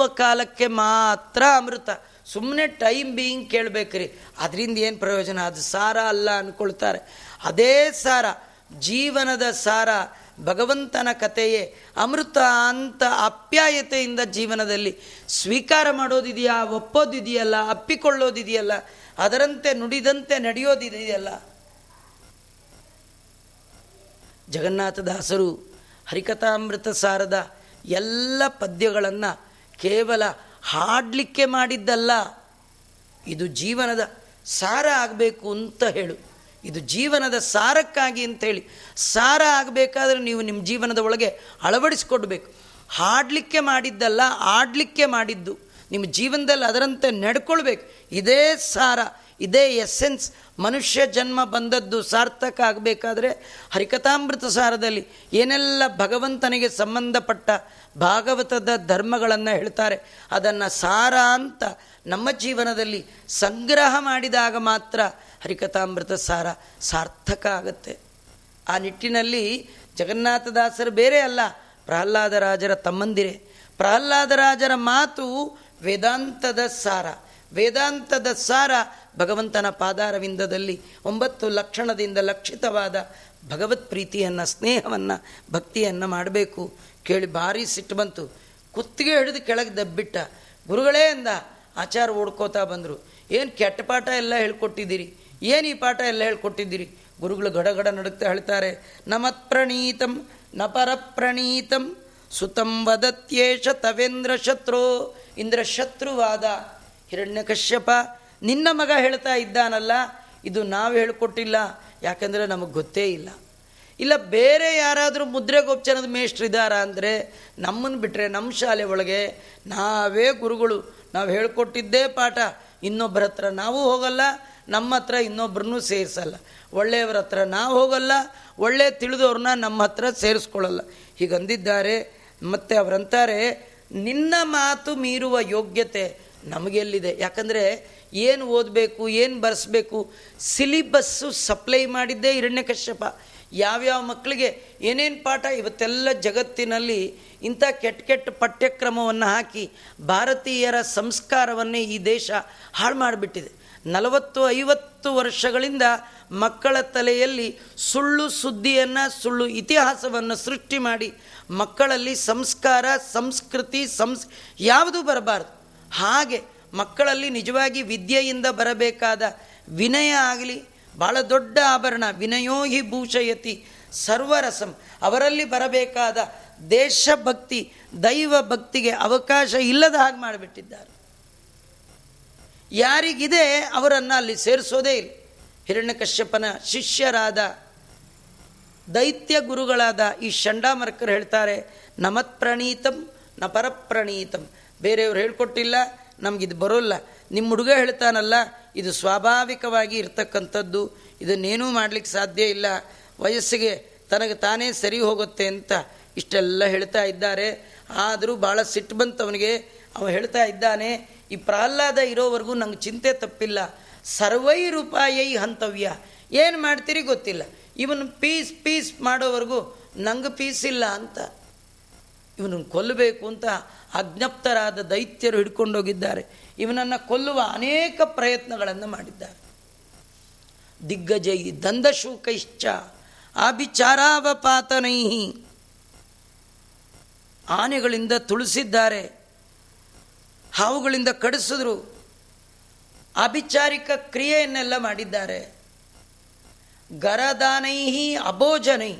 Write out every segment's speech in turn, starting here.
ಕೇಳುವ ಕಾಲಕ್ಕೆ ಮಾತ್ರ ಅಮೃತ. ಸುಮ್ಮನೆ ಟೈಮ್ ಬೀಯಿಂಗ್ ಕೇಳಬೇಕ್ರಿ. ಅದರಿಂದ ಏನು ಪ್ರಯೋಜನ? ಅದು ಸಾರ ಅಲ್ಲ ಅಂದ್ಕೊಳ್ತಾರೆ ಅದೇ ಸಾರ, ಜೀವನದ ಸಾರ, ಭಗವಂತನ ಕಥೆಯೇ. ಅಮೃತ ಅಂತ ಅಪ್ಯಾಯತೆಯಿಂದ ಜೀವನದಲ್ಲಿ ಸ್ವೀಕಾರ ಮಾಡೋದಿದೆಯಾ? ಒಪ್ಪೋದಿದೆಯಲ್ಲ? ಅಪ್ಪಿಕೊಳ್ಳೋದಿದೆಯಲ್ಲ? ಅದರಂತೆ ನುಡಿದಂತೆ ನಡೆಯೋದಿದೆಯಲ್ಲ? ಜಗನ್ನಾಥದಾಸರು ಹರಿಕಥಾಮೃತ ಸಾರದ ಎಲ್ಲ ಪದ್ಯಗಳನ್ನು ಕೇವಲ ಹಾಡಲಿಕ್ಕೆ ಮಾಡಿದ್ದಲ್ಲ, ಇದು ಜೀವನದ ಸಾರ ಆಗಬೇಕು ಅಂತ ಹೇಳು. ಇದು ಜೀವನದ ಸಾರಕ್ಕಾಗಿ ಅಂತೇಳಿ ಸಾರ ಆಗಬೇಕಾದ್ರೆ ನೀವು ನಿಮ್ಮ ಜೀವನದ ಒಳಗೆ ಅಳವಡಿಸಿಕೊಡ್ಬೇಕು. ಹಾಡಲಿಕ್ಕೆ ಮಾಡಿದ್ದಲ್ಲ, ಆಡಲಿಕ್ಕೆ ಮಾಡಿದ್ದು. ನಿಮ್ಮ ಜೀವನದಲ್ಲಿ ಅದರಂತೆ ನಡ್ಕೊಳ್ಬೇಕು. ಇದೇ ಸಾರ. ಇದೇ ಎಸ್ಸೆನ್ಸ್. ಮನುಷ್ಯ ಜನ್ಮ ಬಂದದ್ದು ಸಾರ್ಥಕ ಆಗಬೇಕಾದ್ರೆ ಹರಿಕಥಾಮೃತ ಸಾರದಲ್ಲಿ ಏನೆಲ್ಲ ಭಗವಂತನಿಗೆ ಸಂಬಂಧಪಟ್ಟ ಭಾಗವತದ ಧರ್ಮಗಳನ್ನು ಹೇಳ್ತಾರೆ. ಅದನ್ನು ಸಾರ ಅಂತ ನಮ್ಮ ಜೀವನದಲ್ಲಿ ಸಂಗ್ರಹ ಮಾಡಿದಾಗ ಮಾತ್ರ ಹರಿಕಥಾಮೃತ ಸಾರ ಸಾರ್ಥಕ ಆಗುತ್ತೆ. ಆ ನಿಟ್ಟಿನಲ್ಲಿ ಜಗನ್ನಾಥದಾಸರು ಬೇರೆ ಅಲ್ಲ, ಪ್ರಹ್ಲಾದರಾಜರ ತಮ್ಮಂದಿರೇ. ಪ್ರಹ್ಲಾದರಾಜರ ಮಾತು ವೇದಾಂತದ ಸಾರ. ವೇದಾಂತದ ಸಾರ ಭಗವಂತನ ಪಾದಾರವಿಂದದಲ್ಲಿ ಒಂಬತ್ತು ಲಕ್ಷಣದಿಂದ ಲಕ್ಷಿತವಾದ ಭಗವತ್ ಪ್ರೀತಿಯನ್ನು, ಸ್ನೇಹವನ್ನು, ಭಕ್ತಿಯನ್ನು ಮಾಡಬೇಕು. ಕೇಳಿ ಭಾರಿ ಸಿಟ್ಟು ಬಂತು. ಕುತ್ತಿಗೆ ಹಿಡಿದು ಕೆಳಗೆ ದಬ್ಬಿಟ್ಟ. ಗುರುಗಳೇ ಅಂದ, ಆಚಾರ ಓಡ್ಕೋತಾ ಬಂದರು. ಏನು ಕೆಟ್ಟ ಪಾಠ ಎಲ್ಲ ಹೇಳ್ಕೊಟ್ಟಿದ್ದೀರಿ? ಏನು ಈ ಪಾಠ ಎಲ್ಲ ಹೇಳ್ಕೊಟ್ಟಿದ್ದೀರಿ? ಗುರುಗಳು ಗಡಗಡ ನಡುಕ್ತಾ ಹೇಳ್ತಾರೆ ನಮತ್ ಪ್ರಣೀತಂ, ನ ಪರಪ್ರಣೀತಂ ಸುತಂ ವದತ್ಯೇಷ ತವೇಂದ್ರ ಶತ್ರು. ಇಂದ್ರ ಶತ್ರುವಾದ ಹಿರಣ್ಯಕಶ್ಯಪ ನಿನ್ನ ಮಗ ಹೇಳ್ತಾ ಇದ್ದಾನಲ್ಲ, ಇದು ನಾವು ಹೇಳಿಕೊಟ್ಟಿಲ್ಲ. ಯಾಕಂದರೆ ನಮಗೆ ಗೊತ್ತೇ ಇಲ್ಲ. ಇಲ್ಲ, ಬೇರೆ ಯಾರಾದರೂ ಮುದ್ರೆಗೋಪ್ಚನದ ಮೇಷ್ಟ್ರಿದ್ದಾರಾ ಅಂದರೆ ನಮ್ಮನ್ನು ಬಿಟ್ಟರೆ ನಮ್ಮ ಶಾಲೆ ಒಳಗೆ ನಾವೇ ಗುರುಗಳು. ನಾವು ಹೇಳ್ಕೊಟ್ಟಿದ್ದೇ ಪಾಠ. ಇನ್ನೊಬ್ಬರ ಹತ್ರ ನಾವು ಹೋಗಲ್ಲ, ನಮ್ಮ ಹತ್ರ ಇನ್ನೊಬ್ಬರನ್ನೂ ಸೇರಿಸಲ್ಲ. ಒಳ್ಳೆಯವರ ಹತ್ರ ನಾವು ಹೋಗಲ್ಲ, ಒಳ್ಳೆ ತಿಳಿದವ್ರನ್ನ ನಮ್ಮ ಹತ್ರ ಸೇರಿಸ್ಕೊಳ್ಳಲ್ಲ. ಹೀಗಂದಿದ್ದಾರೆ. ಮತ್ತು ಅವರಂತಾರೆ, ನಿನ್ನ ಮಾತು ಮೀರುವ ಯೋಗ್ಯತೆ ನಮಗೆಲ್ಲಿದೆ ಯಾಕಂದರೆ ಏನು ಓದಬೇಕು, ಏನು ಬರೆಸ್ಬೇಕು ಸಿಲಿಬಸ್ಸು ಸಪ್ಲೈ ಮಾಡಿದ್ದೇ ಹಿರಣ್ಯಕಶ್ಯಪ ಯಾವ್ಯಾವ ಮಕ್ಕಳಿಗೆ ಏನೇನು ಪಾಠ, ಇವತ್ತೆಲ್ಲ ಜಗತ್ತಿನಲ್ಲಿ ಇಂಥ ಕೆಟ್ಟ ಕೆಟ್ಟ ಪಠ್ಯಕ್ರಮವನ್ನು ಹಾಕಿ ಭಾರತೀಯರ ಸಂಸ್ಕಾರವನ್ನೇ ಈ ದೇಶ ಹಾಳು ಮಾಡಿಬಿಟ್ಟಿದೆ. ನಲವತ್ತು, ಐವತ್ತು ವರ್ಷಗಳಿಂದ ಮಕ್ಕಳ ತಲೆಯಲ್ಲಿ ಸುಳ್ಳು ಸುದ್ದಿಯನ್ನು, ಸುಳ್ಳು ಇತಿಹಾಸವನ್ನು ಸೃಷ್ಟಿ ಮಾಡಿ ಮಕ್ಕಳಲ್ಲಿ ಸಂಸ್ಕಾರ, ಸಂಸ್ಕೃತಿ, ಸಂಸ್, ಯಾವುದು ಬರಬಾರ್ದು. ಹಾಗೆ ಮಕ್ಕಳಲ್ಲಿ ನಿಜವಾಗಿ ವಿದ್ಯೆಯಿಂದ ಬರಬೇಕಾದ ವಿನಯ ಆಗಲಿ ಭಾಳ ದೊಡ್ಡ ಆಭರಣ ವಿನಯೋಹಿ ಭೂಷಯತಿ ಸರ್ವರಸಂ. ಅವರಲ್ಲಿ ಬರಬೇಕಾದ ದೇಶಭಕ್ತಿ, ದೈವ ಭಕ್ತಿಗೆ ಅವಕಾಶ ಇಲ್ಲದ ಹಾಗೆ ಮಾಡಿಬಿಟ್ಟಿದ್ದಾರೆ. ಯಾರಿಗಿದೆ ಅವರನ್ನು ಅಲ್ಲಿ ಸೇರಿಸೋದೇ ಇಲ್ಲ. ಹಿರಣ್ಯಕಶ್ಯಪನ ಶಿಷ್ಯರಾದ ದೈತ್ಯ ಗುರುಗಳಾದ ಈ ಚಂಡಾಮರ್ಕರು ಹೇಳ್ತಾರೆ ನಮತ್ ಪ್ರಣೀತಂ, ನ ಪರಪ್ರಣೀತಂ. ಬೇರೆಯವ್ರು ಹೇಳ್ಕೊಟ್ಟಿಲ್ಲ ನಮಗಿದು ಬರೋಲ್ಲ. ನಿಮ್ಮ ಹುಡುಗ ಹೇಳ್ತಾನಲ್ಲ, ಇದು ಸ್ವಾಭಾವಿಕವಾಗಿ ಇರ್ತಕ್ಕಂಥದ್ದು, ಇದನ್ನೇನೂ ಮಾಡಲಿಕ್ಕೆ ಸಾಧ್ಯ ಇಲ್ಲ. ವಯಸ್ಸಿಗೆ ತನಗೆ ತಾನೇ ಸರಿ ಹೋಗುತ್ತೆ ಅಂತ ಇಷ್ಟೆಲ್ಲ ಹೇಳ್ತಾ ಇದ್ದಾರೆ. ಆದರೂ ಭಾಳ ಸಿಟ್ಟು ಬಂತು ಅವನಿಗೆ ಅವ ಹೇಳ್ತಾ ಇದ್ದಾನೆ, ಈ ಪ್ರಹ್ಲಾದ ಇರೋವರೆಗೂ ನಂಗೆ ಚಿಂತೆ ತಪ್ಪಿಲ್ಲ. ಸರ್ವೈ ರೂಪಾಯಿ ಹಂತವ್ಯ. ಏನು ಮಾಡ್ತೀರಿ ಗೊತ್ತಿಲ್ಲ. ಇವನು ಪೀಸ್ ಪೀಸ್ ಮಾಡೋವರೆಗೂ ನಂಗೆ ಪೀಸ್ ಇಲ್ಲ ಅಂತ. ಇವನನ್ನು ಕೊಲ್ಲಬೇಕು ಅಂತ ಅಜ್ಞಪ್ತರಾದ ದೈತ್ಯರು ಹಿಡ್ಕೊಂಡೋಗಿದ್ದಾರೆ. ಇವನನ್ನು ಕೊಲ್ಲುವ ಅನೇಕ ಪ್ರಯತ್ನಗಳನ್ನು ಮಾಡಿದ್ದಾರೆ. ದಿಗ್ಗಜೈ ದಂದಶೂಕೈಶ್ಚ ಆಭಿಚಾರಾವಪಾತನೈ ಆನೆಗಳಿಂದ ತುಳಿಸಿದ್ದಾರೆ. ಹಾವುಗಳಿಂದ ಕಡಿಸಿದ್ರು. ಅಭಿಚಾರಿಕ ಕ್ರಿಯೆಯನ್ನೆಲ್ಲ ಮಾಡಿದ್ದಾರೆ. ಗರದಾನೈಹಿ ಅಭೋಜನೈ.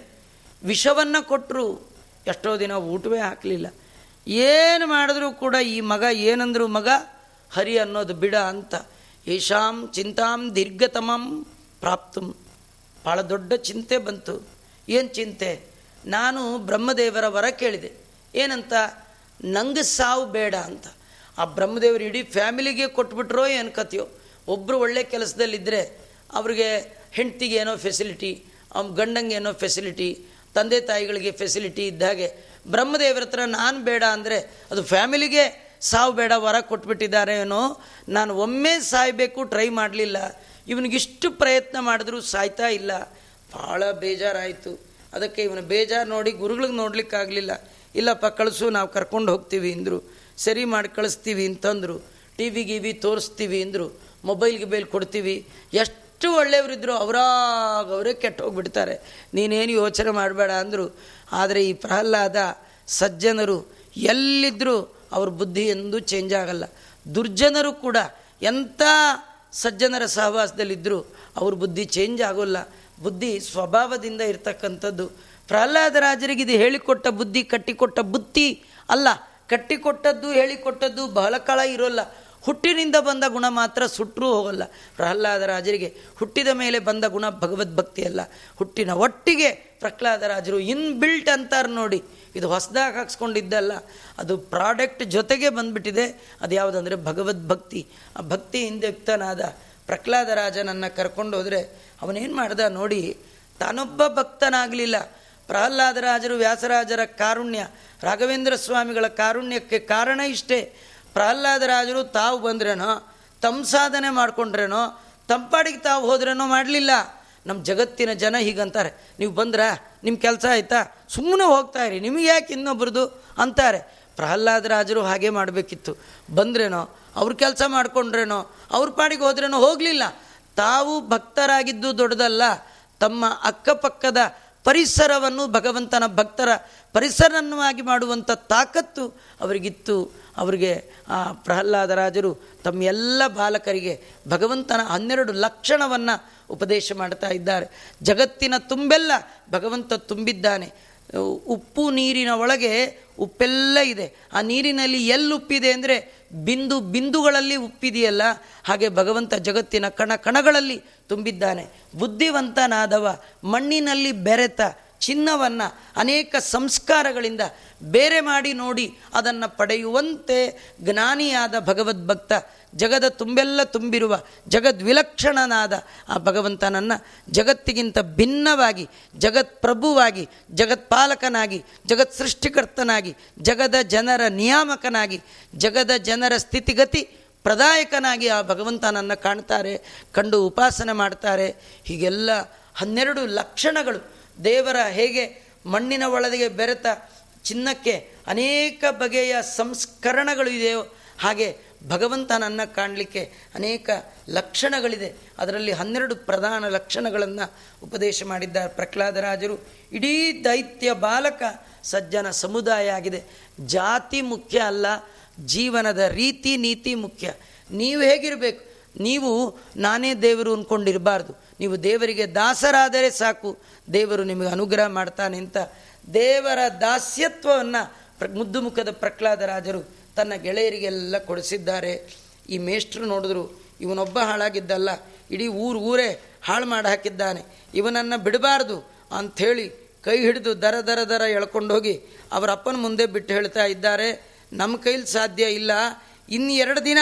ವಿಷವನ್ನು ಕೊಟ್ಟರು ಎಷ್ಟೋ ದಿನ ಊಟವೇ ಹಾಕಲಿಲ್ಲ. ಏನು ಮಾಡಿದ್ರೂ ಕೂಡ ಈ ಮಗ ಏನಂದ್ರು ಮಗ ಹರಿ ಅನ್ನೋದು ಬಿಡ ಅಂತ. ಏಷಾಂ ಚಿಂತಾಂ ದೀರ್ಘತಮಂ ಪ್ರಾಪ್ತು. ಭಾಳ ದೊಡ್ಡ ಚಿಂತೆ ಬಂತು. ಏನು ಚಿಂತೆ? ನಾನು ಬ್ರಹ್ಮದೇವರ ವರ ಕೇಳಿದೆ. ಏನಂತ? ನಂಗೆ ಸಾವು ಬೇಡ ಅಂತ. ಆ ಬ್ರಹ್ಮದೇವರು ಇಡೀ ಫ್ಯಾಮಿಲಿಗೆ ಕೊಟ್ಬಿಟ್ರೋ ಏನು ಕಥೆಯೋ? ಒಬ್ಬರು ಒಳ್ಳೆ ಕೆಲಸದಲ್ಲಿದ್ದರೆ ಅವ್ರಿಗೆ ಹೆಂಡ್ತಿಗೆ ಏನೋ ಫೆಸಿಲಿಟಿ ಅವ್ನ ಗಂಡಂಗೆ ಏನೋ ಫೆಸಿಲಿಟಿ ತಂದೆ ತಾಯಿಗಳಿಗೆ ಫೆಸಿಲಿಟಿ ಇದ್ದಾಗೆ ಬ್ರಹ್ಮದೇವರ ಹತ್ರ ನಾನು ಬೇಡ ಅಂದರೆ ಅದು ಫ್ಯಾಮಿಲಿಗೆ ಸಾವು ಬೇಡ, ವರ ಕೊಟ್ಬಿಟ್ಟಿದ್ದಾರೆ ಏನೋ, ನಾನು ಒಮ್ಮೆ ಸಾಯಬೇಕು, ಟ್ರೈ ಮಾಡಲಿಲ್ಲ. ಇವನಿಗಿಷ್ಟು ಪ್ರಯತ್ನ ಮಾಡಿದ್ರೂ ಸಾಯ್ತಾ ಇಲ್ಲ. ಭಾಳ ಬೇಜಾರಾಯಿತು. ಅದಕ್ಕೆ ಇವನು ಬೇಜಾರು ನೋಡಿ ಗುರುಗಳಿಗೆ ನೋಡ್ಲಿಕ್ಕಾಗಲಿಲ್ಲ. ಇಲ್ಲಪ್ಪ, ಕಳಿಸು, ನಾವು ಕರ್ಕೊಂಡು ಹೋಗ್ತೀವಿ ಅಂದರು. ಸರಿ ಮಾಡಿ ಕಳಿಸ್ತೀವಿ ಅಂತಂದರು. ಟಿ ವಿ ಗಿವಿ ತೋರಿಸ್ತೀವಿ ಅಂದರು. ಮೊಬೈಲ್ ಗಿಬೈಲ್ ಕೊಡ್ತೀವಿ. ಎಷ್ಟು ಒಳ್ಳೆಯವರಿದ್ರು. ಅವರಾಗ ಅವರೇ ಕೆಟ್ಟು ಹೋಗ್ಬಿಡ್ತಾರೆ ನೀನೇನು ಯೋಚನೆ ಮಾಡಬೇಡ ಅಂದರು. ಆದರೆ ಈ ಪ್ರಹ್ಲಾದ ಸಜ್ಜನರು ಎಲ್ಲಿದ್ದರೂ ಅವ್ರ ಬುದ್ಧಿ ಎಂದೂ ಚೇಂಜ್ ಆಗಲ್ಲ. ದುರ್ಜನರು ಕೂಡ ಎಂಥ ಸಜ್ಜನರ ಸಹವಾಸದಲ್ಲಿದ್ದರೂ ಅವ್ರ ಬುದ್ಧಿ ಚೇಂಜ್ ಆಗೋಲ್ಲ. ಬುದ್ಧಿ ಸ್ವಭಾವದಿಂದ ಇರ್ತಕ್ಕಂಥದ್ದು. ಪ್ರಹ್ಲಾದ ರಾಜರಿಗೆ ಇದು ಹೇಳಿಕೊಟ್ಟ ಬುದ್ಧಿ, ಕಟ್ಟಿಕೊಟ್ಟ ಬುದ್ಧಿ ಅಲ್ಲ. ಕಟ್ಟಿಕೊಟ್ಟದ್ದು, ಹೇಳಿಕೊಟ್ಟದ್ದು ಬಹಳ ಕಾಲ ಇರೋಲ್ಲ. ಹುಟ್ಟಿನಿಂದ ಬಂದ ಗುಣ ಮಾತ್ರ ಸುಟ್ಟರೂ ಹೋಗಲ್ಲ. ಪ್ರಹ್ಲಾದ ರಾಜರಿಗೆ ಹುಟ್ಟಿದ ಮೇಲೆ ಬಂದ ಗುಣ ಭಗವದ್ಭಕ್ತಿ ಅಲ್ಲ. ಹುಟ್ಟಿನ ಒಟ್ಟಿಗೆ ಪ್ರಹ್ಲಾದರಾಜರು ಇನ್ ಬಿಲ್ಟ್ ಅಂತಾರೆ ನೋಡಿ. ಇದು ಹೊಸದಾಗಿ ಹಾಕ್ಸ್ಕೊಂಡಿದ್ದಲ್ಲ. ಅದು ಪ್ರಾಡಕ್ಟ್ ಜೊತೆಗೆ ಬಂದುಬಿಟ್ಟಿದೆ. ಅದು ಯಾವುದಂದರೆ ಭಗವದ್ಭಕ್ತಿ ಆ ಭಕ್ತಿಯಿಂದ ಯುಕ್ತನಾದ ಪ್ರಹ್ಲಾದರಾಜನನ್ನು ಕರ್ಕೊಂಡು ಹೋದರೆ ಅವನೇನು ಮಾಡ್ದ ನೋಡಿ, ತಾನೊಬ್ಬ ಭಕ್ತನಾಗಲಿಲ್ಲ. ಪ್ರಹ್ಲಾದ ರಾಜರು ವ್ಯಾಸರಾಜರ ಕಾರುಣ್ಯ, ರಾಘವೇಂದ್ರ ಸ್ವಾಮಿಗಳ ಕಾರುಣ್ಯಕ್ಕೆ ಕಾರಣ ಇಷ್ಟೇ. ಪ್ರಹ್ಲಾದ ರಾಜರು ತಾವು ಬಂದ್ರೇನೋ ತಮ್ಮ ಸಾಧನೆ ಮಾಡಿಕೊಂಡ್ರೇನೋ ತಂಪಾಡಿಗೆ ತಾವು ಹೋದ್ರೇನೋ ಮಾಡಲಿಲ್ಲ. ನಮ್ಮ ಜಗತ್ತಿನ ಜನ ಹೀಗಂತಾರೆ. ನೀವು ಬಂದ್ರ ನಿಮ್ಮ ಕೆಲಸ ಆಯ್ತಾ? ಸುಮ್ಮನೆ ಹೋಗ್ತಾ ಇರಿ, ನಿಮಗೆ ಯಾಕೆ ಇನ್ನೊಬ್ರದ್ದು ಅಂತಾರೆ. ಪ್ರಹ್ಲಾದ ರಾಜರು ಹಾಗೆ ಮಾಡಬೇಕಿತ್ತು. ಬಂದ್ರೇನೋ, ಅವ್ರ ಕೆಲಸ ಮಾಡಿಕೊಂಡ್ರೇನೋ, ಅವ್ರ ಪಾಡಿಗೆ ಹೋದ್ರೇನೋ ಹೋಗಲಿಲ್ಲ. ತಾವು ಭಕ್ತರಾಗಿದ್ದು ದೊಡ್ಡದಲ್ಲ. ತಮ್ಮ ಅಕ್ಕಪಕ್ಕದ ಪರಿಸರವನ್ನು ಭಗವಂತನ ಭಕ್ತರ ಪರಿಸರವನ್ನಾಗಿ ಮಾಡುವಂಥ ತಾಕತ್ತು ಅವರಿಗಿತ್ತು. ಅವರಿಗೆ ಆ ಪ್ರಹ್ಲಾದರಾಜರು ತಮ್ಮ ಎಲ್ಲ ಬಾಲಕರಿಗೆ ಭಗವಂತನ ಹನ್ನೆರಡು ಲಕ್ಷಣವನ್ನು ಉಪದೇಶ ಮಾಡ್ತಾ ಇದ್ದಾರೆ. ಜಗತ್ತಿನ ತುಂಬೆಲ್ಲ ಭಗವಂತ ತುಂಬಿದ್ದಾನೆ. ಉಪ್ಪು ನೀರಿನ ಒಳಗೆ ಉಪ್ಪೆಲ್ಲ ಇದೆ. ಆ ನೀರಿನಲ್ಲಿ ಎಲ್ಲಿ ಉಪ್ಪಿದೆ ಅಂದರೆ ಬಿಂದು ಬಿಂದುಗಳಲ್ಲಿ ಉಪ್ಪಿದೆಯಲ್ಲ, ಹಾಗೆ ಭಗವಂತ ಜಗತ್ತಿನ ಕಣ ಕಣಗಳಲ್ಲಿ ತುಂಬಿದ್ದಾನೆ. ಬುದ್ಧಿವಂತನಾದವ, ಮಣ್ಣಿನಲ್ಲಿ ಬೆರೆತ ಚಿನ್ನವನ್ನು ಅನೇಕ ಸಂಸ್ಕಾರಗಳಿಂದ ಬೇರೆ ಮಾಡಿ ನೋಡಿ ಅದನ್ನು ಪಡೆಯುವಂತೆ ಜ್ಞಾನಿಯಾದ ಭಗವದ್ಭಕ್ತ, ಜಗದ ತುಂಬೆಲ್ಲ ತುಂಬಿರುವ, ಜಗದ್ವಿಲಕ್ಷಣನಾದ ಆ ಭಗವಂತನನ್ನು ಜಗತ್ತಿಗಿಂತ ಭಿನ್ನವಾಗಿ, ಜಗತ್ಪ್ರಭುವಾಗಿ, ಜಗತ್ಪಾಲಕನಾಗಿ ಜಗತ್ ಸೃಷ್ಟಿಕರ್ತನಾಗಿ ಜಗದ ಜನರ ನಿಯಾಮಕನಾಗಿ, ಜಗದ ಜನರ ಸ್ಥಿತಿಗತಿ ಪ್ರದಾಯಕನಾಗಿ ಆ ಭಗವಂತನನ್ನು ಕಾಣ್ತಾರೆ, ಕಂಡು ಉಪಾಸನೆ ಮಾಡ್ತಾರೆ. ಹೀಗೆಲ್ಲ ಹನ್ನೆರಡು ಲಕ್ಷಣಗಳು ದೇವರ ಹೇಗೆ ಮಣ್ಣಿನ ಒಳದಿಗೆ ಬೆರೆತ ಚಿನ್ನಕ್ಕೆ ಅನೇಕ ಬಗೆಯ ಸಂಸ್ಕರಣಗಳು ಇದೆಯೋ ಹಾಗೆ ಭಗವಂತನನ್ನು ಕಾಣಲಿಕ್ಕೆ ಅನೇಕ ಲಕ್ಷಣಗಳಿದೆ. ಅದರಲ್ಲಿ ಹನ್ನೆರಡು ಪ್ರಧಾನ ಲಕ್ಷಣಗಳನ್ನು ಉಪದೇಶ ಮಾಡಿದ್ದಾರೆ. ಪ್ರಹ್ಲಾದರಾಜರು ಇಡೀ ದೈತ್ಯ ಬಾಲಕ ಸಜ್ಜನ ಸಮುದಾಯ ಆಗಿದೆ. ಜಾತಿ ಮುಖ್ಯ ಅಲ್ಲ, ಜೀವನದ ರೀತಿ ನೀತಿ ಮುಖ್ಯ. ನೀವು ಹೇಗಿರಬೇಕು? ನೀವು ನಾನೇ ದೇವರು ಅಂದ್ಕೊಂಡಿರಬಾರ್ದು ನೀವು ದೇವರಿಗೆ ದಾಸರಾದರೆ ಸಾಕು. ದೇವರು ನಿಮಗೆ ಅನುಗ್ರಹ ಮಾಡ್ತಾನೆ ಅಂತ ದೇವರ ದಾಸ್ಯತ್ವವನ್ನು ಪ್ರ ಮುದ್ದು ಮುಖದ ಪ್ರಹ್ಲಾದ ರಾಜರು ತನ್ನ ಗೆಳೆಯರಿಗೆಲ್ಲ ಕೊಡಿಸಿದ್ದಾರೆ. ಈ ಮೇಷ್ಟ್ರು ನೋಡಿದ್ರು, ಇವನೊಬ್ಬ ಹಾಳಾಗಿದ್ದಲ್ಲ, ಇಡೀ ಊರು ಊರೇ ಹಾಳು ಮಾಡಿ ಹಾಕಿದ್ದಾನೆ. ಇವನನ್ನು ಬಿಡಬಾರ್ದು ಅಂಥೇಳಿ ಕೈ ಹಿಡಿದು ದರ ದರ ದರ ಎಳ್ಕೊಂಡು ಹೋಗಿ ಅವರ ಅಪ್ಪನ ಮುಂದೆ ಬಿಟ್ಟು ಹೇಳ್ತಾ ಇದ್ದಾರೆ, ನಮ್ಮ ಕೈಲಿ ಸಾಧ್ಯ ಇಲ್ಲ. ಇನ್ನು ಎರಡು ದಿನ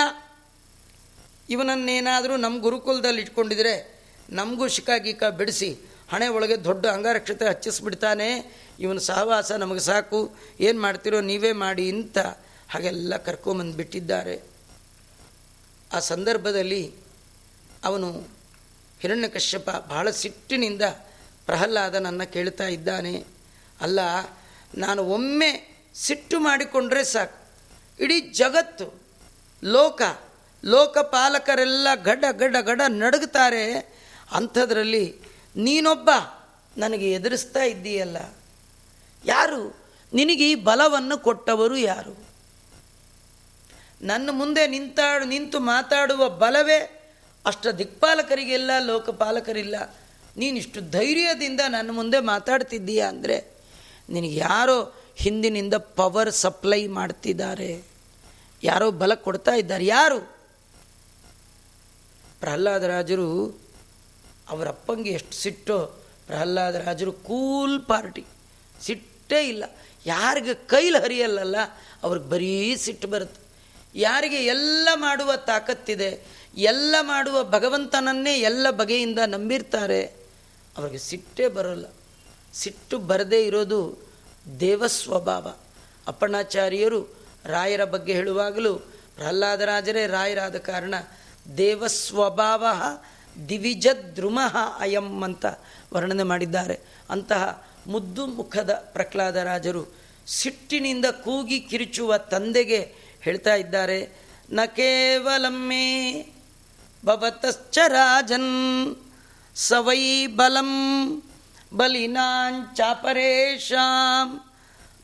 ಇವನನ್ನೇನಾದರೂ ನಮ್ಮ ಗುರುಕುಲದಲ್ಲಿ ಇಟ್ಕೊಂಡಿದ್ರೆ ನಮಗೂ ಶಿಕಾಗೀಕ ಬಿಡಿಸಿ ಹಣೆ ಒಳಗೆ ದೊಡ್ಡ ಅಂಗರಕ್ಷತೆ ಹಚ್ಚಿಸ್ಬಿಡ್ತಾನೆ. ಇವನ ಸಹವಾಸ ನಮಗೆ ಸಾಕು. ಏನು ಮಾಡ್ತಿರೋ ನೀವೇ ಮಾಡಿ ಅಂತ ಹಾಗೆಲ್ಲ ಕರ್ಕೊಂಬಂದುಬಿಟ್ಟಿದ್ದಾರೆ ಆ ಸಂದರ್ಭದಲ್ಲಿ ಅವನು ಹಿರಣ್ಯಕಶ್ಯಪ ಬಹಳ ಸಿಟ್ಟಿನಿಂದ ಪ್ರಹ್ಲಾದನನ್ನು ಕೇಳ್ತಾ ಇದ್ದಾನೆ. ಅಲ್ಲ, ನಾನು ಒಮ್ಮೆ ಸಿಟ್ಟು ಮಾಡಿಕೊಂಡ್ರೆ ಸಾಕು. ಇಡೀ ಜಗತ್ತು, ಲೋಕ ಲೋಕಪಾಲಕರೆಲ್ಲ ಗಡ ಗಡ ಗಡ ನಡುಗುತ್ತಾರೆ. ಅಂಥದ್ರಲ್ಲಿ ನೀನೊಬ್ಬ ನನಗೆ ಎದುರಿಸ್ತಾ ಇದ್ದೀಯಲ್ಲ. ಯಾರು? ನಿನಗೆ ಈ ಬಲವನ್ನು ಕೊಟ್ಟವರು ಯಾರು? ನನ್ನ ಮುಂದೆ ನಿಂತಾಡು, ನಿಂತು ಮಾತಾಡುವ ಬಲವೇ ಅಷ್ಟ ದಿಕ್ಪಾಲಕರಿಗೆಲ್ಲ, ಲೋಕಪಾಲಕರಿಲ್ಲ. ನೀನಿಷ್ಟು ಧೈರ್ಯದಿಂದ ನನ್ನ ಮುಂದೆ ಮಾತಾಡ್ತಿದ್ದೀಯ ಅಂದರೆ ನಿನಗೆ ಯಾರೋ ಹಿಂದಿನಿಂದ ಪವರ್ ಸಪ್ಲೈ ಮಾಡ್ತಿದ್ದಾರೆ. ಯಾರೋ ಬಲ ಕೊಡ್ತಾ ಇದ್ದಾರೆ. ಯಾರು? ಪ್ರಹ್ಲಾದರಾಜರು ಅವರಪ್ಪಂಗೆ ಎಷ್ಟು ಸಿಟ್ಟೋ ಪ್ರಹ್ಲಾದರಾಜರು ಕೂಲ್ ಪಾರ್ಟಿ. ಸಿಟ್ಟೇ ಇಲ್ಲ. ಯಾರಿಗೆ ಕೈಲಿ ಹರಿಯಲ್ಲಲ್ಲ, ಅವ್ರಿಗೆ ಬರೀ ಸಿಟ್ಟು ಬರುತ್ತೆ. ಯಾರಿಗೆ ಎಲ್ಲ ಮಾಡುವ ತಾಕತ್ತಿದೆ, ಎಲ್ಲ ಮಾಡುವ ಭಗವಂತನನ್ನೇ ಎಲ್ಲ ಬಗೆಯಿಂದ ನಂಬಿರ್ತಾರೆ, ಅವ್ರಿಗೆ ಸಿಟ್ಟೇ ಬರೋಲ್ಲ. ಸಿಟ್ಟು ಬರದೇ ಇರೋದು ದೇವಸ್ವಭಾವ ಅಪ್ಪಣಾಚಾರ್ಯರು ರಾಯರ ಬಗ್ಗೆ ಹೇಳುವಾಗಲೂ ಪ್ರಹ್ಲಾದರಾಜರೇ ರಾಯರಾದ ಕಾರಣ ದೇವಸ್ವಭಾವ ದಿವಿಜದ್ರುಮಃ ಅಯಂ ಅಂತ ವರ್ಣನೆ ಮಾಡಿದ್ದಾರೆ. ಅಂತಹ ಮುದ್ದು ಮುಖದ ಪ್ರಹ್ಲಾದರಾಜರು ಸಿಟ್ಟಿನಿಂದ ಕೂಗಿ ಕಿರುಚುವ ತಂದೆಗೆ ಹೇಳ್ತಾ ಇದ್ದಾರೆ, ನ ಕೇವಲಮ್ಮೆ ಭವತಶ್ಚ ರಾಜನ್ ಸವೈ ಬಲಂ ಬಲಿನಾಂಚಾಪರೇಶಾಂ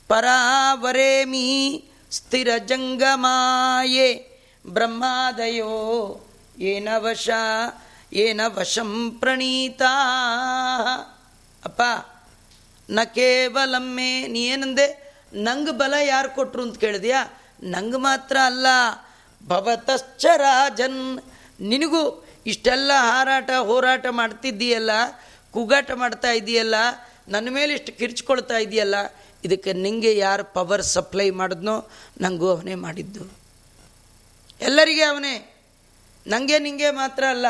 ಪರಾವರೇಮಿ ಸ್ಥಿರಜಂಗಮಾಯೇ ಬ್ರಹ್ಮಾದಯೋ ಏನ ವಶ, ಏನ ವಶಂ ಪ್ರಣೀತಾ? ಅಪ್ಪ, ನ ಕೇವಲಮ್ಮೆ ನೀ ಏನಂದೆ? ನಂಗೆ ಬಲ ಯಾರು ಕೊಟ್ರು ಅಂತ ಕೇಳಿದ್ಯಾ? ನಂಗೆ ಮಾತ್ರ ಅಲ್ಲ, ಭವತಶ್ಚ ರಾಜನ್. ನಿನಗೂ ಇಷ್ಟೆಲ್ಲ ಹಾರಾಟ, ಹೋರಾಟ ಮಾಡ್ತಿದ್ದೀಯಲ್ಲ, ಕೂಗಾಟ ಮಾಡ್ತಾ ಇದೆಯಲ್ಲ, ನನ್ನ ಮೇಲೆ ಇಷ್ಟು ಕಿರ್ಚ್ಕೊಳ್ತಾ ಇದೆಯಲ್ಲ, ಇದಕ್ಕೆ ನಿಂಗೆ ಯಾರು ಪವರ್ ಸಪ್ಲೈ ಮಾಡಿದ್ನೋ? ನನಗೂ ಅವನೇ ಮಾಡಿದ್ದು. ಎಲ್ಲರಿಗೆ ಅವನೇ. ನನಗೆ ನಿಂಗೆ ಮಾತ್ರ ಅಲ್ಲ,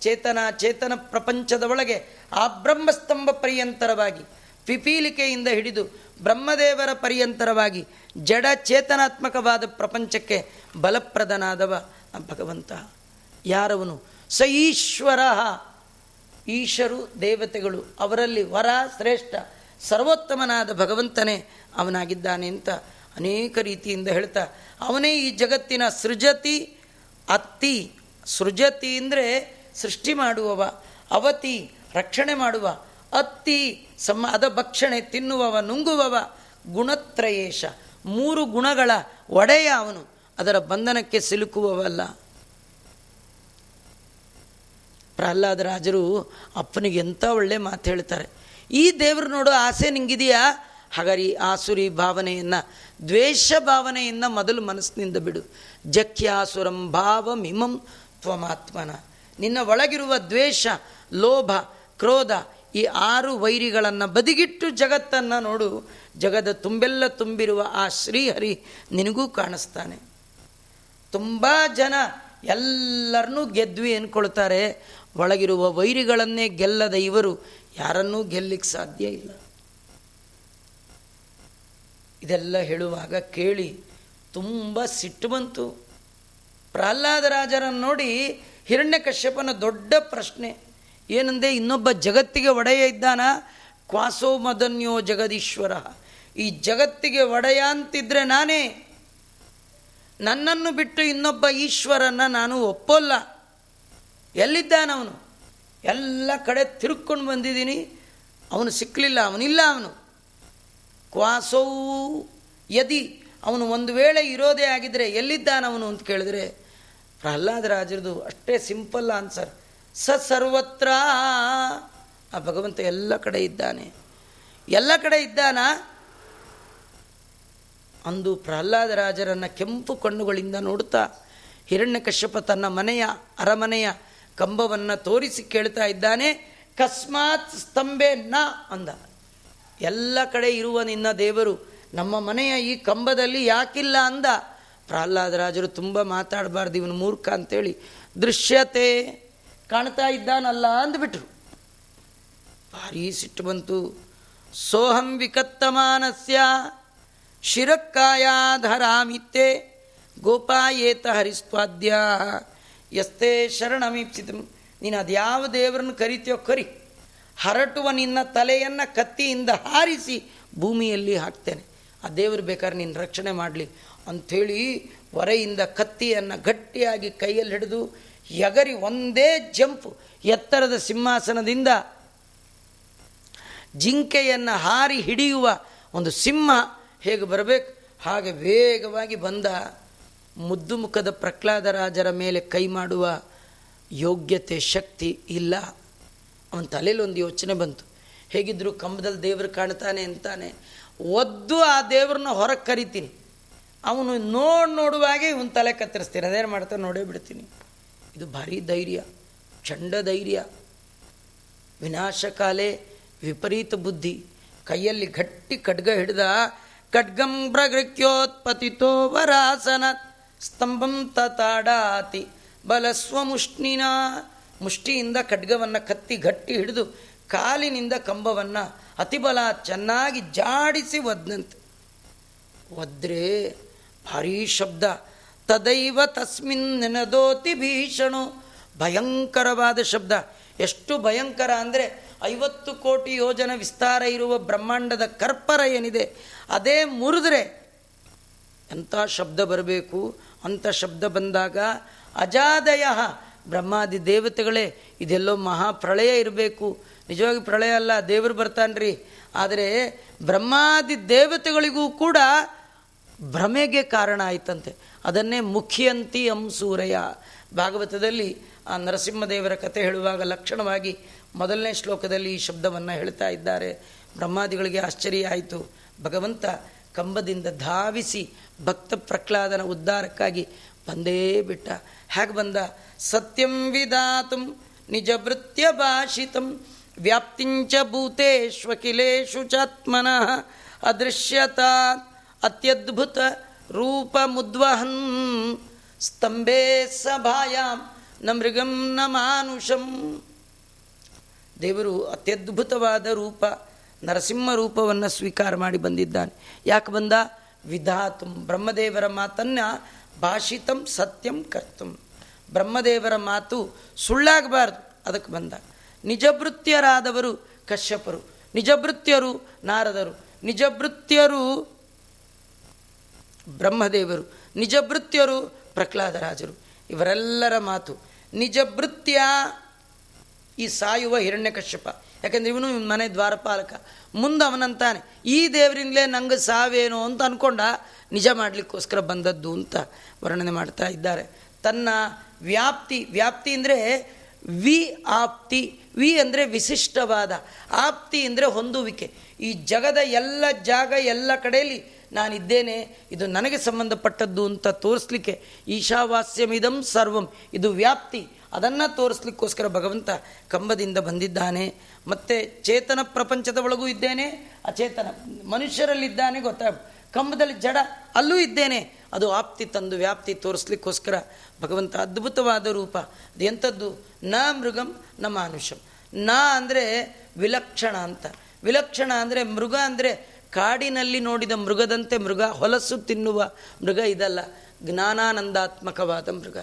ಚೇತನ ಚೇತನ ಪ್ರಪಂಚದ ಒಳಗೆ ಆ ಬ್ರಹ್ಮಸ್ತಂಭ ಪರ್ಯಂತರವಾಗಿ, ಪಿಪೀಲಿಕೆಯಿಂದ ಹಿಡಿದು ಬ್ರಹ್ಮದೇವರ ಪರ್ಯಂತರವಾಗಿ ಜಡ ಚೇತನಾತ್ಮಕವಾದ ಪ್ರಪಂಚಕ್ಕೆ ಬಲಪ್ರದನಾದವ ಭಗವಂತ. ಯಾರವನು? ಸ ಈಶ್ವರ ಈಶರು, ದೇವತೆಗಳು, ಅವರಲ್ಲಿ ವರ ಶ್ರೇಷ್ಠ, ಸರ್ವೋತ್ತಮನಾದ ಭಗವಂತನೇ ಅವನಾಗಿದ್ದಾನೆ ಅಂತ ಅನೇಕ ರೀತಿಯಿಂದ ಹೇಳ್ತಾ, ಅವನೇ ಈ ಜಗತ್ತಿನ ಸೃಜತಿ, ಅತ್ತಿ. ಸೃಜತಿ ಅಂದರೆ ಸೃಷ್ಟಿ ಮಾಡುವವ, ಅವತಿ ರಕ್ಷಣೆ ಮಾಡುವ, ಅತ್ತಿ ಸಮ, ಅದ ಭಕ್ಷಣೆ ತಿನ್ನುವವ, ನುಂಗುವವ, ಗುಣತ್ರಯೇಶ. ಮೂರು ಗುಣಗಳ ಒಡೆಯ ಅವನು, ಅದರ ಬಂಧನಕ್ಕೆ ಸಿಲುಕುವವಲ್ಲ. ಪ್ರಹ್ಲಾದ ರಾಜರು ಅಪ್ಪನಿಗೆ ಎಂಥ ಒಳ್ಳೆ ಮಾತು ಹೇಳ್ತಾರೆ. ಈ ದೇವರು ನೋಡೋ ಆಸೆ ನಿಂಗಿದೆಯಾ? ಹಾಗಾರಿ ಆಸುರಿ ಭಾವನೆಯನ್ನು, ದ್ವೇಷ ಭಾವನೆಯನ್ನು ಮೊದಲು ಮನಸ್ಸಿನಿಂದ ಬಿಡು. ಜಖ್ಯಾಸುರಂ ಭಾವಮಿಮಂ ತ್ವಮಾತ್ಮನ ನಿನ್ನ ಒಳಗಿರುವ ದ್ವೇಷ, ಲೋಭ, ಕ್ರೋಧ ಈ ಆರು ವೈರಿಗಳನ್ನು ಬದಿಗಿಟ್ಟು ಜಗತ್ತನ್ನು ನೋಡು. ಜಗದ ತುಂಬೆಲ್ಲ ತುಂಬಿರುವ ಆ ಶ್ರೀಹರಿ ನಿನಗೂ ಕಾಣಿಸ್ತಾನೆ. ತುಂಬ ಜನ ಎಲ್ಲರನ್ನೂ ಗೆದ್ವಿ ಅಂದ್ಕೊಳ್ತಾರೆ ಒಳಗಿರುವ ವೈರಿಗಳನ್ನೇ ಗೆಲ್ಲದ ಇವರು ಯಾರನ್ನೂ ಗೆಲ್ಲಿಕ್ಕೆ ಸಾಧ್ಯ ಇಲ್ಲ. ಇದೆಲ್ಲ ಹೇಳುವಾಗ ಕೇಳಿ ತುಂಬ ಸಿಟ್ಟು ಬಂತು. ಪ್ರಹ್ಲಾದರಾಜರನ್ನು ನೋಡಿ ಹಿರಣ್ಯಕಶ್ಯಪನ ದೊಡ್ಡ ಪ್ರಶ್ನೆ. ಏನಂದೆ, ಇನ್ನೊಬ್ಬ ಜಗತ್ತಿಗೆ ಒಡೆಯ ಇದ್ದಾನ? ಕ್ವಾಸೋ ಮದನ್ಯೋ ಜಗದೀಶ್ವರ. ಈ ಜಗತ್ತಿಗೆ ಒಡೆಯ ಅಂತಿದ್ರೆ ನಾನೇ. ನನ್ನನ್ನು ಬಿಟ್ಟು ಇನ್ನೊಬ್ಬ ಈಶ್ವರನ ನಾನು ಒಪ್ಪೋಲ್ಲ. ಎಲ್ಲಿದ್ದಾನವನು ಎಲ್ಲ ಕಡೆ ತಿರುಕ್ಕೊಂಡು ಬಂದಿದ್ದೀನಿ. ಅವನು ಸಿಕ್ಕಲಿಲ್ಲ, ಅವನಿಲ್ಲ ಅವನು. ಕ್ವಾಸೋ ಯದಿ, ಅವನು ಒಂದು ವೇಳೆ ಇರೋದೇ ಆಗಿದ್ದರೆ ಎಲ್ಲಿದ್ದಾನವನು ಅಂತ ಕೇಳಿದ್ರೆ ಪ್ರಹ್ಲಾದ ರಾಜರದು ಅಷ್ಟೇ ಸಿಂಪಲ್ ಆನ್ಸರ್. ಸ ಸರ್ವತ್ರ ಆ ಭಗವಂತ ಎಲ್ಲ ಕಡೆ ಇದ್ದಾನೆ. ಎಲ್ಲ ಕಡೆ ಇದ್ದಾನ? ಅಂದು ಪ್ರಹ್ಲಾದ ರಾಜರನ್ನು ಕೆಂಪು ಕಣ್ಣುಗಳಿಂದ ನೋಡುತ್ತಾ ಹಿರಣ್ಯಕಶ್ಯಪ ತನ್ನ ಮನೆಯ ಅರಮನೆಯ ಕಂಬವನ್ನು ತೋರಿಸಿ ಕೇಳ್ತಾ ಇದ್ದಾನೆ, ಕಸ್ಮಾತ್ ಸ್ತಂಭೆ ನ ಅಂದ. ಎಲ್ಲ ಕಡೆ ಇರುವ ನಿನ್ನ ದೇವರು ನಮ್ಮ ಮನೆಯ ಈ ಕಂಬದಲ್ಲಿ ಯಾಕಿಲ್ಲ ಅಂದ. ಪ್ರಹ್ಲಾದರಾಜರು ತುಂಬ ಮಾತಾಡಬಾರ್ದು, ಇವನು ಮೂರ್ಖ ಅಂತೇಳಿ. ದೃಶ್ಯತೆ ಕಾಣ್ತಾ ಇದ್ದಾನಲ್ಲ ಅಂದ್ಬಿಟ್ರು. ಭಾರಿ ಸಿಟ್ಟು ಬಂತು. ಸೋಹಂ ವಿಕತ್ತಮಾನಸ್ಯ ಶಿರಕ್ಕಾಯಾಧರಾಮಿತ್ತೆ ಗೋಪಾಯೇತ ಹರಿಸ್ವಾದ್ಯ. ಎಸ್ತೇ ಶರಣಮೀಪ್ಸಿತ ನೀನು ಅದ್ಯಾವ ದೇವರನ್ನು ಕರಿತೀಯೋ ಕರಿ. ಹರಟುವ ನಿನ್ನ ತಲೆಯನ್ನು ಕತ್ತಿಯಿಂದ ಹಾರಿಸಿ ಭೂಮಿಯಲ್ಲಿ ಹಾಕ್ತೇನೆ. ಆ ದೇವರು ಬೇಕಾದ್ರೆ ನಿನ್ನ ರಕ್ಷಣೆ ಮಾಡಲಿ. ಅಂಥೇಳಿ ಹೊರೆಯಿಂದ ಕತ್ತಿಯನ್ನು ಗಟ್ಟಿಯಾಗಿ ಕೈಯಲ್ಲಿ ಹಿಡಿದು ಎಗರಿ ಒಂದೇ ಜಂಪ್ ಎತ್ತರದ ಸಿಂಹಾಸನದಿಂದ ಜಿಂಕೆಯನ್ನು ಹಾರಿ ಹಿಡಿಯುವ ಒಂದು ಸಿಂಹ ಹೇಗೆ ಬರಬೇಕು? ಹಾಗೆ ವೇಗವಾಗಿ ಬಂದ ಮುದ್ದು ಮುಖದ ಪ್ರಹ್ಲಾದರಾಜರ ಮೇಲೆ ಕೈ ಮಾಡುವ ಯೋಗ್ಯತೆ, ಶಕ್ತಿ ಇಲ್ಲ. ಅವನ ತಲೆಯಲ್ಲಿ ಒಂದು ಯೋಚನೆ ಬಂತು. ಹೇಗಿದ್ದರೂ ಕಂಬದಲ್ಲಿ ದೇವರು ಕಾಣ್ತಾನೆ ಅಂತಾನೆ. ಒದ್ದು ಆ ದೇವ್ರನ್ನ ಹೊರಗೆ ಕರಿತೀನಿ. ಅವನು ನೋಡಿ ನೋಡುವಾಗೆ ಇವನು ತಲೆ ಕತ್ತರಿಸ್ತೀನಿ ಅದೇನು ಮಾಡ್ತಾರೆ ನೋಡೇ ಬಿಡ್ತೀನಿ. ಇದು ಭಾರಿ ಧೈರ್ಯ ಚಂಡ ಧೈರ್ಯ. ವಿನಾಶಕಾಲೆ ವಿಪರೀತ ಬುದ್ಧಿ. ಕೈಯಲ್ಲಿ ಗಟ್ಟಿ ಖಡ್ಗ ಹಿಡಿದ, ಖಡ್ಗಂ ಪ್ರಗೃತ್ಯೋತ್ಪತಿತೋ ವರಾಸನ, ಸ್ತಂಭಂ ತತಾಡಾತಿ ಬಲಸ್ವಮುಷ್ಣಿನ ಮುಷ್ಟಿಯಿಂದ ಖಡ್ಗವನ್ನು ಕತ್ತಿ ಗಟ್ಟಿ ಹಿಡಿದು, ಕಾಲಿನಿಂದ ಕಂಬವನ್ನು ಅತಿಬಲ ಚೆನ್ನಾಗಿ ಜಾಡಿಸಿ ಒದ್ದಂತೆ ಒದ್ರೆ ಭಾರೀ ಶಬ್ದ. ತದೈವ ತಸ್ಮಿನ್ ನೆನದೋತಿ ಭೀಷಣು. ಭಯಂಕರವಾದ ಶಬ್ದ. ಎಷ್ಟು ಭಯಂಕರ ಅಂದರೆ ಐವತ್ತು ಕೋಟಿ ಯೋಜನ ವಿಸ್ತಾರ ಇರುವ ಬ್ರಹ್ಮಾಂಡದ ಕರ್ಪರ ಏನಿದೆ, ಅದೇ ಮುರಿದ್ರೆ ಎಂಥ ಶಬ್ದ ಬರಬೇಕು? ಅಂಥ ಶಬ್ದ ಬಂದಾಗ ಅಜಾದಯ. ಬ್ರಹ್ಮಾದಿ ದೇವತೆಗಳೇ, ಇದೆಲ್ಲೋ ಮಹಾಪ್ರಳಯ ಇರಬೇಕು. ನಿಜವಾಗಿ ಪ್ರಳಯ ಅಲ್ಲ, ದೇವರು ಬರ್ತಾನ್ರಿ. ಆದರೆ ಬ್ರಹ್ಮಾದಿ ದೇವತೆಗಳಿಗೂ ಕೂಡ ಭ್ರಮೆಗೆ ಕಾರಣ ಆಯ್ತಂತೆ. ಅದನ್ನೇ ಮುಖ್ಯಂತಿ ಅಂ ಸೂರಯ. ಭಾಗವತದಲ್ಲಿ ಆ ನರಸಿಂಹದೇವರ ಕಥೆ ಹೇಳುವಾಗ ಲಕ್ಷಣವಾಗಿ ಮೊದಲನೇ ಶ್ಲೋಕದಲ್ಲಿ ಈ ಶಬ್ದವನ್ನು ಹೇಳ್ತಾ ಇದ್ದಾರೆ. ಬ್ರಹ್ಮಾದಿಗಳಿಗೆ ಆಶ್ಚರ್ಯ ಆಯಿತು. ಭಗವಂತ ಕಂಬದಿಂದ ಧಾವಿಸಿ ಭಕ್ತ ಪ್ರಹ್ಲಾದನ ಉದ್ಧಾರಕ್ಕಾಗಿ ಬಂದೇ ಬಿಟ್ಟ. ಹೇಗೆ ಬಂದ? ಸತ್ಯಂ ವಿಧಾತು ನಿಜ ವೃತ್ಯ ಭಾಷಿತಂ ವ್ಯಾಪ್ತಿಂಚ ಭೂತೇಶ್ವಕಿಲೇಶು ಚಾತ್ಮನಃ ಅದೃಶ್ಯತಾ ಅತ್ಯದ್ಭುತ ರೂಪ ಮುದ್ವಹನ್ ಸ್ತಂಭೆ ಸಭಾಯಾಮ್ನ ಮೃಗಂ ನ ಮಾನುಷಂ ದೇವರು ಅತ್ಯದ್ಭುತವಾದ ರೂಪ, ನರಸಿಂಹ ರೂಪವನ್ನು ಸ್ವೀಕಾರ ಮಾಡಿ ಬಂದಿದ್ದಾನೆ. ಯಾಕೆ ಬಂದ? ವಿಧಾತು ಬ್ರಹ್ಮದೇವರ ಮಾತನ್ನು ಭಾಷಿತಂ ಸತ್ಯಂ ಕರ್ತಂ. ಬ್ರಹ್ಮದೇವರ ಮಾತು ಸುಳ್ಳಾಗಬಾರ್ದು, ಅದಕ್ಕೆ ಬಂದ. ನಿಜಭೃತ್ಯರಾದವರು ಕಶ್ಯಪರು ನಿಜಭೃತ್ಯರು ನಾರದರು ನಿಜಭೃತ್ಯರು ಬ್ರಹ್ಮದೇವರು, ನಿಜಭೃತ್ಯರು ಪ್ರಹ್ಲಾದರಾಜರು. ಇವರೆಲ್ಲರ ಮಾತು, ನಿಜಭೃತ್ಯ ಈ ಸಾಯುವ ಹಿರಣ್ಯಕಶ್ಯಪ ಯಾಕಂದ್ರೆ ಇವನು ಇವನ ಮನೆ ದ್ವಾರಪಾಲಕ. ಮುಂದೆ ಅವನಂತಾನೆ, ಈ ದೇವರಿಂದಲೇ ನಂಗೆ ಸಾವೇನೋ ಅಂತ ಅಂದ್ಕೊಂಡ ನಿಜ ಮಾಡಲಿಕ್ಕೋಸ್ಕರ ಬಂದದ್ದು ಅಂತ ವರ್ಣನೆ ಮಾಡ್ತಾ ಇದ್ದಾರೆ. ತನ್ನ ವ್ಯಾಪ್ತಿ ವ್ಯಾಪ್ತಿ ಅಂದರೆ ವಿ ಆಪ್ತಿ. ವಿ ಅಂದರೆ ವಿಶಿಷ್ಟವಾದ, ಆಪ್ತಿ ಅಂದರೆ ಹೊಂದುವಿಕೆ. ಈ ಜಗದ ಎಲ್ಲ ಜಾಗ, ಎಲ್ಲ ಕಡೆಯಲ್ಲಿ ನಾನಿದ್ದೇನೆ, ಇದು ನನಗೆ ಸಂಬಂಧಪಟ್ಟದ್ದು ಅಂತ ತೋರಿಸ್ಲಿಕ್ಕೆ ಈಶಾವಾಸ್ಯಮಿದಂ ಸರ್ವಂ. ಇದು ವ್ಯಾಪ್ತಿ, ಅದನ್ನು ತೋರಿಸ್ಲಿಕ್ಕೋಸ್ಕರ ಭಗವಂತ ಕಂಬದಿಂದ ಬಂದಿದ್ದಾನೆ. ಮತ್ತು ಚೇತನ ಪ್ರಪಂಚದ ಒಳಗೂ ಇದ್ದೇನೆ, ಅಚೇತನ ಮನುಷ್ಯರಲ್ಲಿದ್ದಾನೆ ಗೊತ್ತಾಗ ಕಂಬದಲ್ಲಿ ಜಡ ಅಲ್ಲೂ ಇದ್ದೇನೆ. ಅದು ಆಪ್ತಿ ತಂದು ವ್ಯಾಪ್ತಿ ತೋರಿಸ್ಲಿಕ್ಕೋಸ್ಕರ ಭಗವಂತ ಅದ್ಭುತವಾದ ರೂಪ. ಅದು ಎಂಥದ್ದು? ನ ಮೃಗಂ ನ ಮಾನುಷಂ. ನ ಅಂದರೆ ವಿಲಕ್ಷಣ ಅಂತ. ವಿಲಕ್ಷಣ ಅಂದರೆ ಮೃಗ ಅಂದರೆ ಕಾಡಿನಲ್ಲಿ ನೋಡಿದ ಮೃಗದಂತೆ ಮೃಗ ಹೊಲಸು ತಿನ್ನುವ ಮೃಗ ಇದಲ್ಲ. ಜ್ಞಾನಾನಂದಾತ್ಮಕವಾದ ಮೃಗ.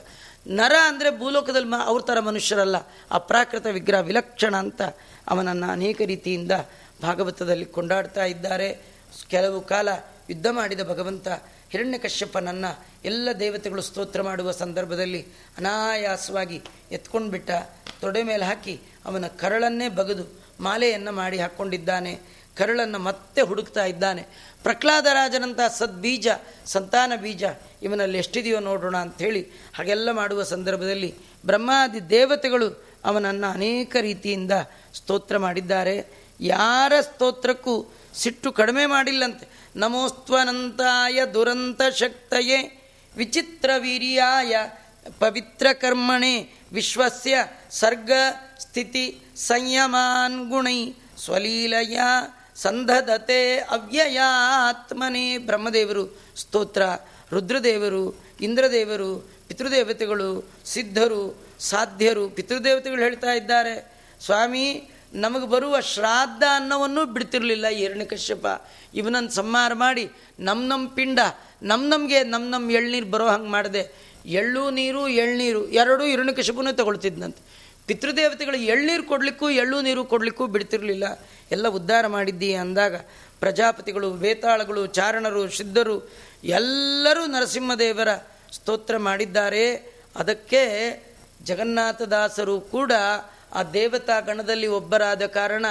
ನರ ಅಂದರೆ ಭೂಲೋಕದಲ್ಲಿ ಮ ಅವ್ರ ಥರ ಮನುಷ್ಯರಲ್ಲ. ಅಪ್ರಾಕೃತ ವಿಗ್ರಹ ವಿಲಕ್ಷಣ ಅಂತ ಅವನನ್ನು ಅನೇಕ ರೀತಿಯಿಂದ ಭಾಗವತದಲ್ಲಿ ಕೊಂಡಾಡ್ತಾ ಇದ್ದಾರೆ. ಕೆಲವು ಕಾಲ ಯುದ್ಧ ಮಾಡಿದ ಭಗವಂತ ಹಿರಣ್ಯಕಶ್ಯಪನನ್ನು ಎಲ್ಲ ದೇವತೆಗಳು ಸ್ತೋತ್ರ ಮಾಡುವ ಸಂದರ್ಭದಲ್ಲಿ ಅನಾಯಾಸವಾಗಿ ಎತ್ಕೊಂಡ್ಬಿಟ್ಟ ತೊಡೆ ಮೇಲೆ ಹಾಕಿ ಅವನ ಕರಳನ್ನೇ ಬಗೆದು ಮಾಲೆಯನ್ನು ಮಾಡಿ ಹಾಕ್ಕೊಂಡಿದ್ದಾನೆ ಕರಳನ್ನು ಮತ್ತೆ ಹುಡುಕ್ತಾ ಇದ್ದಾನೆ. ಪ್ರಹ್ಲಾದರಾಜನಂಥ ಸದ್ಬೀಜ, ಸಂತಾನ ಬೀಜ, ಇವನಲ್ಲಿ ಎಷ್ಟಿದೆಯೋ ನೋಡೋಣ ಅಂಥೇಳಿ ಹಾಗೆಲ್ಲ ಮಾಡುವ ಸಂದರ್ಭದಲ್ಲಿ ಬ್ರಹ್ಮಾದಿ ದೇವತೆಗಳು ಅವನನ್ನು ಅನೇಕ ರೀತಿಯಿಂದ ಸ್ತೋತ್ರ ಮಾಡಿದ್ದಾರೆ. ಯಾರ ಸ್ತೋತ್ರಕ್ಕೂ ಸಿಟ್ಟು ಕಡಿಮೆ ಮಾಡಿಲ್ಲಂತೆ. ನಮೋಸ್ತ್ವನಂತಾಯ ದುರಂತ ಶಕ್ತಯೇ, ವಿಚಿತ್ರ ವೀರ್ಯಾಯ ಪವಿತ್ರ ಕರ್ಮಣೆ, ವಿಶ್ವಸ್ಯ ಸರ್ಗ ಸ್ಥಿತಿ ಸಂಯಮಾನ್ ಗುಣೈ ಸ್ವಲೀಲಯ. ಸಂಧದತೆ ಅವ್ಯಯಾತ್ಮನೇ ಬ್ರಹ್ಮದೇವರು, ಸ್ತೋತ್ರ. ರುದ್ರದೇವರು, ಇಂದ್ರದೇವರು, ಪಿತೃದೇವತೆಗಳು, ಸಿದ್ಧರು, ಸಾಧ್ಯರು, ಪಿತೃದೇವತೆಗಳು ಹೇಳ್ತಾ ಇದ್ದಾರೆ. ಸ್ವಾಮಿ, ನಮಗೆ ಬರುವ ಶ್ರಾದ್ದ ಅನ್ನವನ್ನು ಬಿಡ್ತಿರಲಿಲ್ಲ ಕಶ್ಯಪ. ಇವನನ್ನು ಸಂಹಾರ ಮಾಡಿ ನಮ್ಮ ನಮ್ಮ ಪಿಂಡ ನಮ್ಮ ನಮಗೆ ನಮ್ಮ ನಮ್ಮ ಎಳ್ನೀರು ಬರೋ ಹಂಗೆ ಮಾಡಿದೆ. ಎಳ್ಳು, ನೀರು, ಎಳ್ನೀರು, ಎರಡೂ ಹಿರಣ್ಯಕಶ್ಯಪನೇ ತಗೊಳ್ತಿದ್ನಂತೆ. ಪಿತೃದೇವತೆಗಳು ಎಳ್ನೀರು ಕೊಡಲಿಕ್ಕೂ, ಎಳ್ಳು ನೀರು ಕೊಡಲಿಕ್ಕೂ ಬಿಡ್ತಿರಲಿಲ್ಲ. ಎಲ್ಲ ಉದ್ಧಾರ ಮಾಡಿದ್ದಿ ಅಂದಾಗ ಪ್ರಜಾಪತಿಗಳು, ವೇತಾಳಗಳು, ಚಾರಣರು, ಸಿದ್ಧರು, ಎಲ್ಲರೂ ನರಸಿಂಹದೇವರ ಸ್ತೋತ್ರ ಮಾಡಿದ್ದಾರೆ. ಅದಕ್ಕೆ ಜಗನ್ನಾಥದಾಸರು ಕೂಡ ಆ ದೇವತಾ ಗಣದಲ್ಲಿ ಒಬ್ಬರಾದ ಕಾರಣ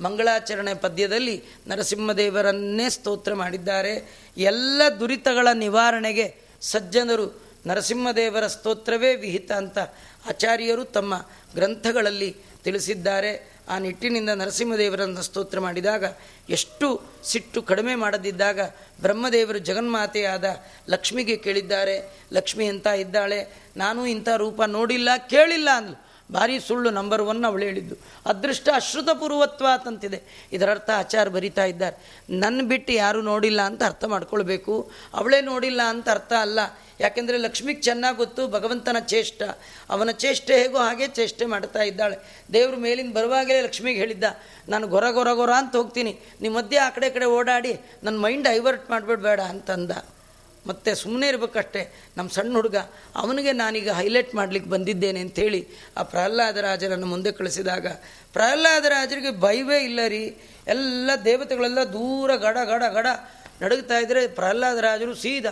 ಮಂಗಳಾಚರಣೆ ಪದ್ಯದಲ್ಲಿ ನರಸಿಂಹದೇವರನ್ನೇ ಸ್ತೋತ್ರ ಮಾಡಿದ್ದಾರೆ. ಎಲ್ಲ ದುರಿತಗಳ ನಿವಾರಣೆಗೆ ಸಜ್ಜನರು ನರಸಿಂಹದೇವರ ಸ್ತೋತ್ರವೇ ವಿಹಿತ ಅಂತ ಆಚಾರ್ಯರು ತಮ್ಮ ಗ್ರಂಥಗಳಲ್ಲಿ ತಿಳಿಸಿದ್ದಾರೆ. ಆ ನಿಟ್ಟಿನಿಂದ ನರಸಿಂಹದೇವರನ್ನು ಸ್ತೋತ್ರ ಮಾಡಿದಾಗ, ಎಷ್ಟು ಸಿಟ್ಟು ಕಡಿಮೆ ಮಾಡದಿದ್ದಾಗ ಬ್ರಹ್ಮದೇವರು ಜಗನ್ಮಾತೆಯಾದ ಲಕ್ಷ್ಮಿಗೆ ಕೇಳಿದ್ದಾರೆ. ಲಕ್ಷ್ಮಿ ಅಂತ ಇದ್ದಾಳೆ? ನಾನು ಇಂಥ ರೂಪ ನೋಡಿಲ್ಲ, ಕೇಳಿಲ್ಲ ಅಂದ್ಲು. ಭಾರಿ ಸುಳ್ಳು ನಂಬರ್ ಒನ್ ಅವಳು ಹೇಳಿದ್ದು. ಅದೃಷ್ಟ ಅಶ್ರುತ ಪೂರ್ವತ್ವ ಅಂತಂತಿದೆ ಇದರರ್ಥ ಆಚಾರ ಬರಿತಾ ಇದ್ದಾರೆ. ನನ್ನ ಬಿಟ್ಟು ಯಾರು ನೋಡಿಲ್ಲ ಅಂತ ಅರ್ಥ ಮಾಡ್ಕೊಳ್ಬೇಕು. ಅವಳೇ ನೋಡಿಲ್ಲ ಅಂತ ಅರ್ಥ ಅಲ್ಲ. ಯಾಕೆಂದರೆ ಲಕ್ಷ್ಮಿಗೆ ಚೆನ್ನಾಗಿ ಗೊತ್ತು, ಭಗವಂತನ ಚೇಷ್ಟ. ಅವನ ಚೇಷ್ಟೆ ಹೇಗೋ ಹಾಗೆ ಚೇಷ್ಟೆ ಮಾಡ್ತಾ ಇದ್ದಾಳೆ. ದೇವ್ರ ಮೇಲಿಂದ ಬರುವಾಗಲೇ ಲಕ್ಷ್ಮಿಗೆ ಹೇಳಿದ್ದ, ನಾನು ಗೊರ ಗೊರ ಗೊರ ಅಂತ ಹೋಗ್ತೀನಿ. ನಿಮ್ಮ ಮಧ್ಯೆ ಆ ಕಡೆ ಕಡೆ ಓಡಾಡಿ ನನ್ನ ಮೈಂಡ್ ಡೈವರ್ಟ್ ಮಾಡಿಬಿಡ್ಬೇಡ ಅಂತಂದ. ಮತ್ತು ಸುಮ್ಮನೆ ಇರಬೇಕಷ್ಟೇ. ನಮ್ಮ ಸಣ್ಣ ಹುಡುಗ, ಅವನಿಗೆ ನಾನೀಗ ಹೈಲೈಟ್ ಮಾಡಲಿಕ್ಕೆ ಬಂದಿದ್ದೇನೆ ಅಂಥೇಳಿ ಆ ಪ್ರಹ್ಲಾದರಾಜರನ್ನು ಮುಂದೆ ಕಳಿಸಿದಾಗ ಪ್ರಹ್ಲಾದರಾಜರಿಗೆ ಭಯವೇ ಇಲ್ಲ ರೀ. ಎಲ್ಲ ದೇವತೆಗಳೆಲ್ಲ ದೂರ ಗಡ ಗಡ ಗಡ ನಡುಗ್ತಾ ಇದ್ದರೆ ಪ್ರಹ್ಲಾದರಾಜರು ಸೀದ.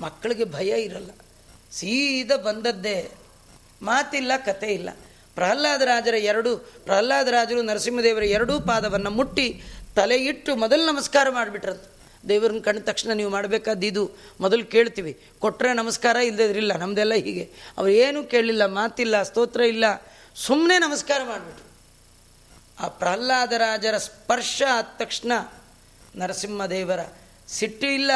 ಮಕ್ಕಳಿಗೆ ಭಯ ಇರಲ್ಲ. ಸೀದಾ ಬಂದದ್ದೇ. ಮಾತಿಲ್ಲ, ಕತೆ ಇಲ್ಲ. ಪ್ರಹ್ಲಾದರಾಜರ ಎರಡು ಪ್ರಹ್ಲಾದರಾಜರು ನರಸಿಂಹದೇವರ ಎರಡೂ ಪಾದವನ್ನು ಮುಟ್ಟಿ ತಲೆ ಇಟ್ಟು ಮೊದಲು ನಮಸ್ಕಾರ ಮಾಡಿಬಿಟ್ರಂತ. ದೇವರನ್ನ ಕಂಡ ತಕ್ಷಣ ನೀವು ಮಾಡಬೇಕಾದ್ದು. ಇದು ಮೊದಲು ಕೇಳ್ತೀವಿ ಕೊಟ್ಟರೆ ನಮಸ್ಕಾರ ಇಲ್ಲದಿದ್ರಿಲ್ಲ ನಮ್ಮದೆಲ್ಲ ಹೀಗೆ. ಅವ್ರು ಏನೂ ಕೇಳಲಿಲ್ಲ ಮಾತಿಲ್ಲ, ಸ್ತೋತ್ರ ಇಲ್ಲ ಸುಮ್ಮನೆ ನಮಸ್ಕಾರ ಮಾಡಿಬಿಟ್ರು. ಆ ಪ್ರಹ್ಲಾದರಾಜರ ಸ್ಪರ್ಶ ಆದ ತಕ್ಷಣ ನರಸಿಂಹದೇವರ ಸಿಟ್ಟು ಇಲ್ಲ.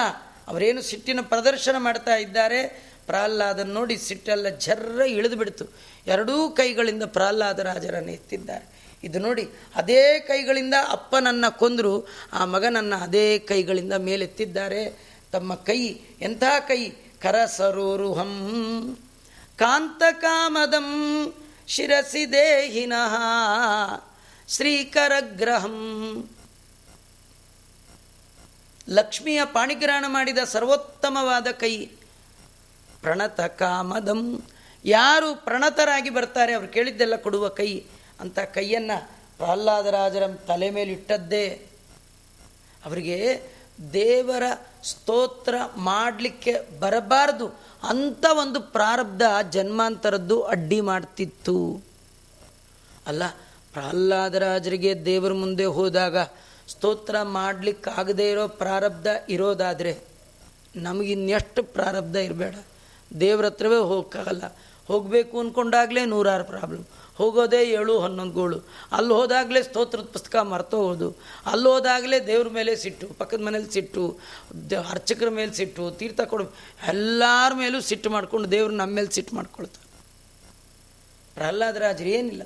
ಅವರೇನು ಸಿಟ್ಟಿನ ಪ್ರದರ್ಶನ ಮಾಡ್ತಾ ಇದ್ದಾರೆ, ಪ್ರಹ್ಲಾದನ ನೋಡಿ ಸಿಟ್ಟೆಲ್ಲ ಜರ್ರ ಇಳಿದು ಬಿಡ್ತು. ಎರಡೂ ಕೈಗಳಿಂದ ಪ್ರಹ್ಲಾದರಾಜರನ್ನು ಎತ್ತಿದ್ದಾರೆ. ಇದು ನೋಡಿ, ಅದೇ ಕೈಗಳಿಂದ ಅಪ್ಪನನ್ನು ಕೊಂದರು, ಆ ಮಗನನ್ನು ಅದೇ ಕೈಗಳಿಂದ ಮೇಲೆತ್ತಿದ್ದಾರೆ. ತಮ್ಮ ಕೈ, ಎಂಥ ಕೈ? ಕರಸರೋರುಹಂ ಕಾಂತಕಾಮದಂ, ಶಿರಸಿ ದೇಹಿನಃ, ಶ್ರೀಕರಗ್ರಹಂ. ಲಕ್ಷ್ಮಿಯ ಪಾಣಿಗ್ರಹಣ ಮಾಡಿದ ಸರ್ವೋತ್ತಮವಾದ ಕೈ ಪ್ರಣತ ಕಾಮದಂ ಯಾರು ಪ್ರಣತರಾಗಿ ಬರ್ತಾರೆ, ಅವ್ರು ಕೇಳಿದ್ದೆಲ್ಲ ಕೊಡುವ ಕೈ ಅಂತ ಕೈಯನ್ನು ಪ್ರಹ್ಲಾದರಾಜರ ತಲೆ ಮೇಲೆ ಇಟ್ಟದ್ದೇ ಅವರಿಗೆ ದೇವರ ಸ್ತೋತ್ರ ಮಾಡಲಿಕ್ಕೆ ಬರಬಾರದು. ಅಂಥ ಒಂದು ಪ್ರಾರಬ್ಧ ಜನ್ಮಾಂತರದ್ದು ಅಡ್ಡಿ ಮಾಡ್ತಿತ್ತು. ಅಲ್ಲ ಪ್ರಹ್ಲಾದರಾಜರಿಗೆ ದೇವರ ಮುಂದೆ ಹೋದಾಗ ಸ್ತೋತ್ರ ಮಾಡಲಿಕ್ಕಾಗದೇ ಇರೋ ಪ್ರಾರಬ್ಧ ಇರೋದಾದರೆ ನಮಗಿನ್ನೆಷ್ಟು ಪ್ರಾರಬ್ಧ ಇರಬೇಡ. ದೇವ್ರ ಹತ್ರವೇ ಹೋಗೋಕ್ಕಾಗಲ್ಲ. ಹೋಗಬೇಕು ಅಂದ್ಕೊಂಡಾಗಲೇ ನೂರಾರು ಪ್ರಾಬ್ಲಮ್ ಹೋಗೋದೇ ಏಳು ಹನ್ನೊಂದು ಗೋಳು. ಅಲ್ಲಿ ಹೋದಾಗಲೇ ಸ್ತೋತ್ರದ ಪುಸ್ತಕ ಮರ್ತೋಗೋದು ಅಲ್ಲಿ ಹೋದಾಗಲೇ ದೇವ್ರ ಮೇಲೆ ಸಿಟ್ಟು, ಪಕ್ಕದ ಮನೇಲಿ ಸಿಟ್ಟು ಅರ್ಚಕರ ಮೇಲೆ ಸಿಟ್ಟು, ತೀರ್ಥ ಕೊಡು. ಎಲ್ಲರ ಮೇಲೂ ಸಿಟ್ಟು ಮಾಡ್ಕೊಂಡು ದೇವ್ರು ನಮ್ಮ ಮೇಲೆ ಸಿಟ್ಟು ಮಾಡ್ಕೊಳ್ತಾರೆ. ಪ್ರಹ್ಲಾದರಾಜರು ಏನಿಲ್ಲ.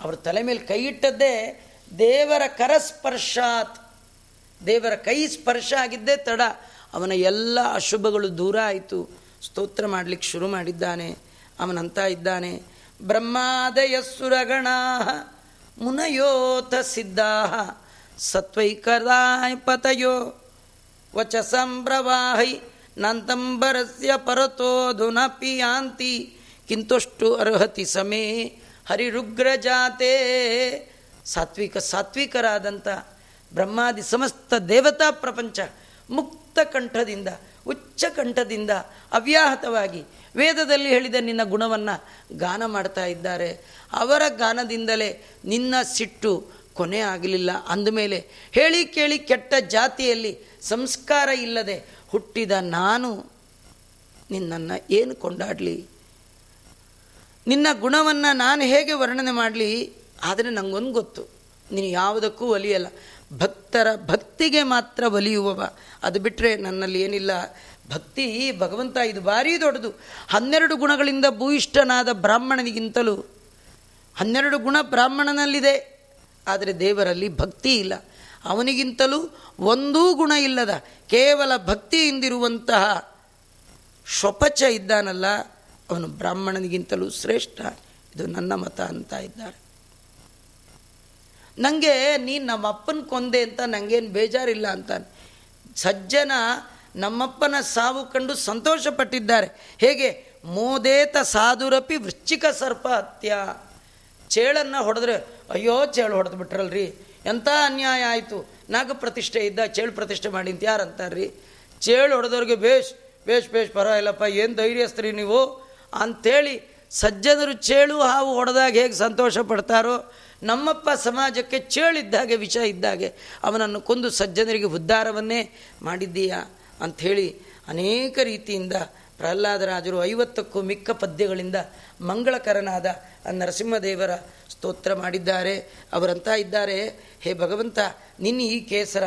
ಅವ್ರ ತಲೆ ಮೇಲೆ ಕೈ ಇಟ್ಟದ್ದೇ ದೇವರ ಕರಸ್ಪರ್ಶಾತ್. ದೇವರ ಕೈ ಸ್ಪರ್ಶ ಆಗಿದ್ದೇ ತಡ. ಅವನ ಎಲ್ಲ ಅಶುಭಗಳು ದೂರ ಆಯಿತು. ಸ್ತೋತ್ರ ಮಾಡಲಿಕ್ಕೆ ಶುರು ಮಾಡಿದ್ದಾನೆ. ಅವನಂತ ಇದ್ದಾನೆ. ಬ್ರಹ್ಮಾದಯ ಸುರಗಣ ಮುನಯೋತ ಸಿದ್ಧಾ ಸತ್ವೈಕರಾಯ ಪತಯೋ. ವಚ ಸಂಭ್ರವಾಹೈ ನಂತಂಬರಸ್ಯ ಪರತೋಧುನ ಯಾಂತಿ. ಕಿಂತುಷ್ಟು ಅರ್ಹತಿ ಸಮೇ ಹರಿರುಗ್ರಜಾತೆ ಸಾತ್ವಿಕ ಸಾತ್ವಿಕರಾದಂಥ ಬ್ರಹ್ಮಾದಿ ಸಮಸ್ತ ದೇವತಾ ಪ್ರಪಂಚ ಮುಕ್ತ ಕಂಠದಿಂದ ಉಚ್ಚ ಕಂಠದಿಂದ ಅವ್ಯಾಹತವಾಗಿ ವೇದದಲ್ಲಿ ಹೇಳಿದ ನಿನ್ನ ಗುಣವನ್ನು ಗಾನ ಮಾಡ್ತಾ ಇದ್ದಾರೆ. ಅವರ ಗಾನದಿಂದಲೇ ನಿನ್ನ ಸಿಟ್ಟು ಕೊನೆ ಆಗಲಿಲ್ಲ. ಅಂದಮೇಲೆ ಹೇಳಿ ಕೇಳಿ ಕೆಟ್ಟ ಜಾತಿಯಲ್ಲಿ ಸಂಸ್ಕಾರ ಇಲ್ಲದೆ ಹುಟ್ಟಿದ ನಾನು ನಿನ್ನನ್ನು ಏನು ಕೊಂಡಾಡಲಿ? ನಿನ್ನ ಗುಣವನ್ನು ನಾನು ಹೇಗೆ ವರ್ಣನೆ ಮಾಡಲಿ? ಆದರೆ ನನಗೊಂದು ಗೊತ್ತು. ನೀನು ಯಾವುದಕ್ಕೂ ಒಲಿಯಲ್ಲ. ಭಕ್ತರ ಭಕ್ತಿಗೆ ಮಾತ್ರ ಒಲಿಯುವವ ಅದು ಬಿಟ್ಟರೆ ನನ್ನಲ್ಲಿ ಏನಿಲ್ಲ. ಭಕ್ತಿ ಭಗವಂತ ಇದು ಭಾರೀ ದೊಡ್ಡದು. ಹನ್ನೆರಡು ಗುಣಗಳಿಂದ ಭೂಯಿಷ್ಠನಾದ ಬ್ರಾಹ್ಮಣನಿಗಿಂತಲೂ ಹನ್ನೆರಡು ಗುಣ ಬ್ರಾಹ್ಮಣನಲ್ಲಿದೆ. ಆದರೆ ದೇವರಲ್ಲಿ ಭಕ್ತಿ ಇಲ್ಲ. ಅವನಿಗಿಂತಲೂ ಒಂದೂ ಗುಣ ಇಲ್ಲದ. ಕೇವಲ ಭಕ್ತಿಯಿಂದಿರುವಂತಹ ಶ್ವಪಚ ಇದ್ದಾನಲ್ಲ, ಅವನು ಬ್ರಾಹ್ಮಣನಿಗಿಂತಲೂ ಶ್ರೇಷ್ಠ. ಇದು ನನ್ನ ಮತ ಅಂತ ಇದ್ದಾರೆ. ನನಗೆ ನೀನು ನಮ್ಮಪ್ಪನ ಕೊಂದೆ ಅಂತ ನನಗೇನು ಬೇಜಾರಿಲ್ಲ ಅಂತಾನೆ ಸಜ್ಜನ ನಮ್ಮಪ್ಪನ ಸಾವು ಕಂಡು ಸಂತೋಷಪಟ್ಟಿದ್ದಾರೆ. ಹೇಗೆ? ಮೋದೇತ ಸಾಧುರಪಿ ವೃಶ್ಚಿಕ ಸರ್ಪ ಹತ್ಯ. ಚೇಳನ್ನು ಹೊಡೆದ್ರೆ, ಅಯ್ಯೋ, ಚೇಳು ಹೊಡೆದು ಬಿಟ್ರಲ್ರಿ. ಎಂಥ ಅನ್ಯಾಯ ಆಯಿತು? ನಾಗ ಪ್ರತಿಷ್ಠೆ ಇದ್ದ, ಚೇಳು ಪ್ರತಿಷ್ಠೆ ಮಾಡಿ ಅಂತ ಯಾರು ಅಂತಾರ್ರಿ? ಚೇಳು ಹೊಡೆದವ್ರಿಗೆ ಬೇಷ್ ಬೇಷ್ ಬೇಷ್, ಪರವಾಗಿಲ್ಲಪ್ಪ, ಏನು ಧೈರ್ಯಸ್ತ್ರಿ ನೀವು? ಅಂಥೇಳಿ ಸಜ್ಜನರು ಚೇಳು ಹಾವು ಹೊಡೆದಾಗ ಹೇಗೆ ಸಂತೋಷ ಪಡ್ತಾರೋ ನಮ್ಮಪ್ಪ ಸಮಾಜಕ್ಕೆ ಚೇಳಿದ್ದಾಗೆ ವಿಷ ಇದ್ದಾಗೆ ಅವನನ್ನು ಕೊಂದು ಸಜ್ಜನರಿಗೆ ಉದ್ಧಾರವನ್ನೇ ಮಾಡಿದ್ದೀಯಾ ಅಂಥೇಳಿ ಅನೇಕ ರೀತಿಯಿಂದ ಪ್ರಹ್ಲಾದರಾಜರು ಐವತ್ತಕ್ಕೂ ಮಿಕ್ಕ ಪದ್ಯಗಳಿಂದ ಮಂಗಳಕರನಾದ ನರಸಿಂಹದೇವರ ಸ್ತೋತ್ರ ಮಾಡಿದ್ದಾರೆ. ಅವರಂತ ಇದ್ದಾರೆ, ಹೇ ಭಗವಂತ, ನಿನ್ನ ಈ ಕೇಸರ,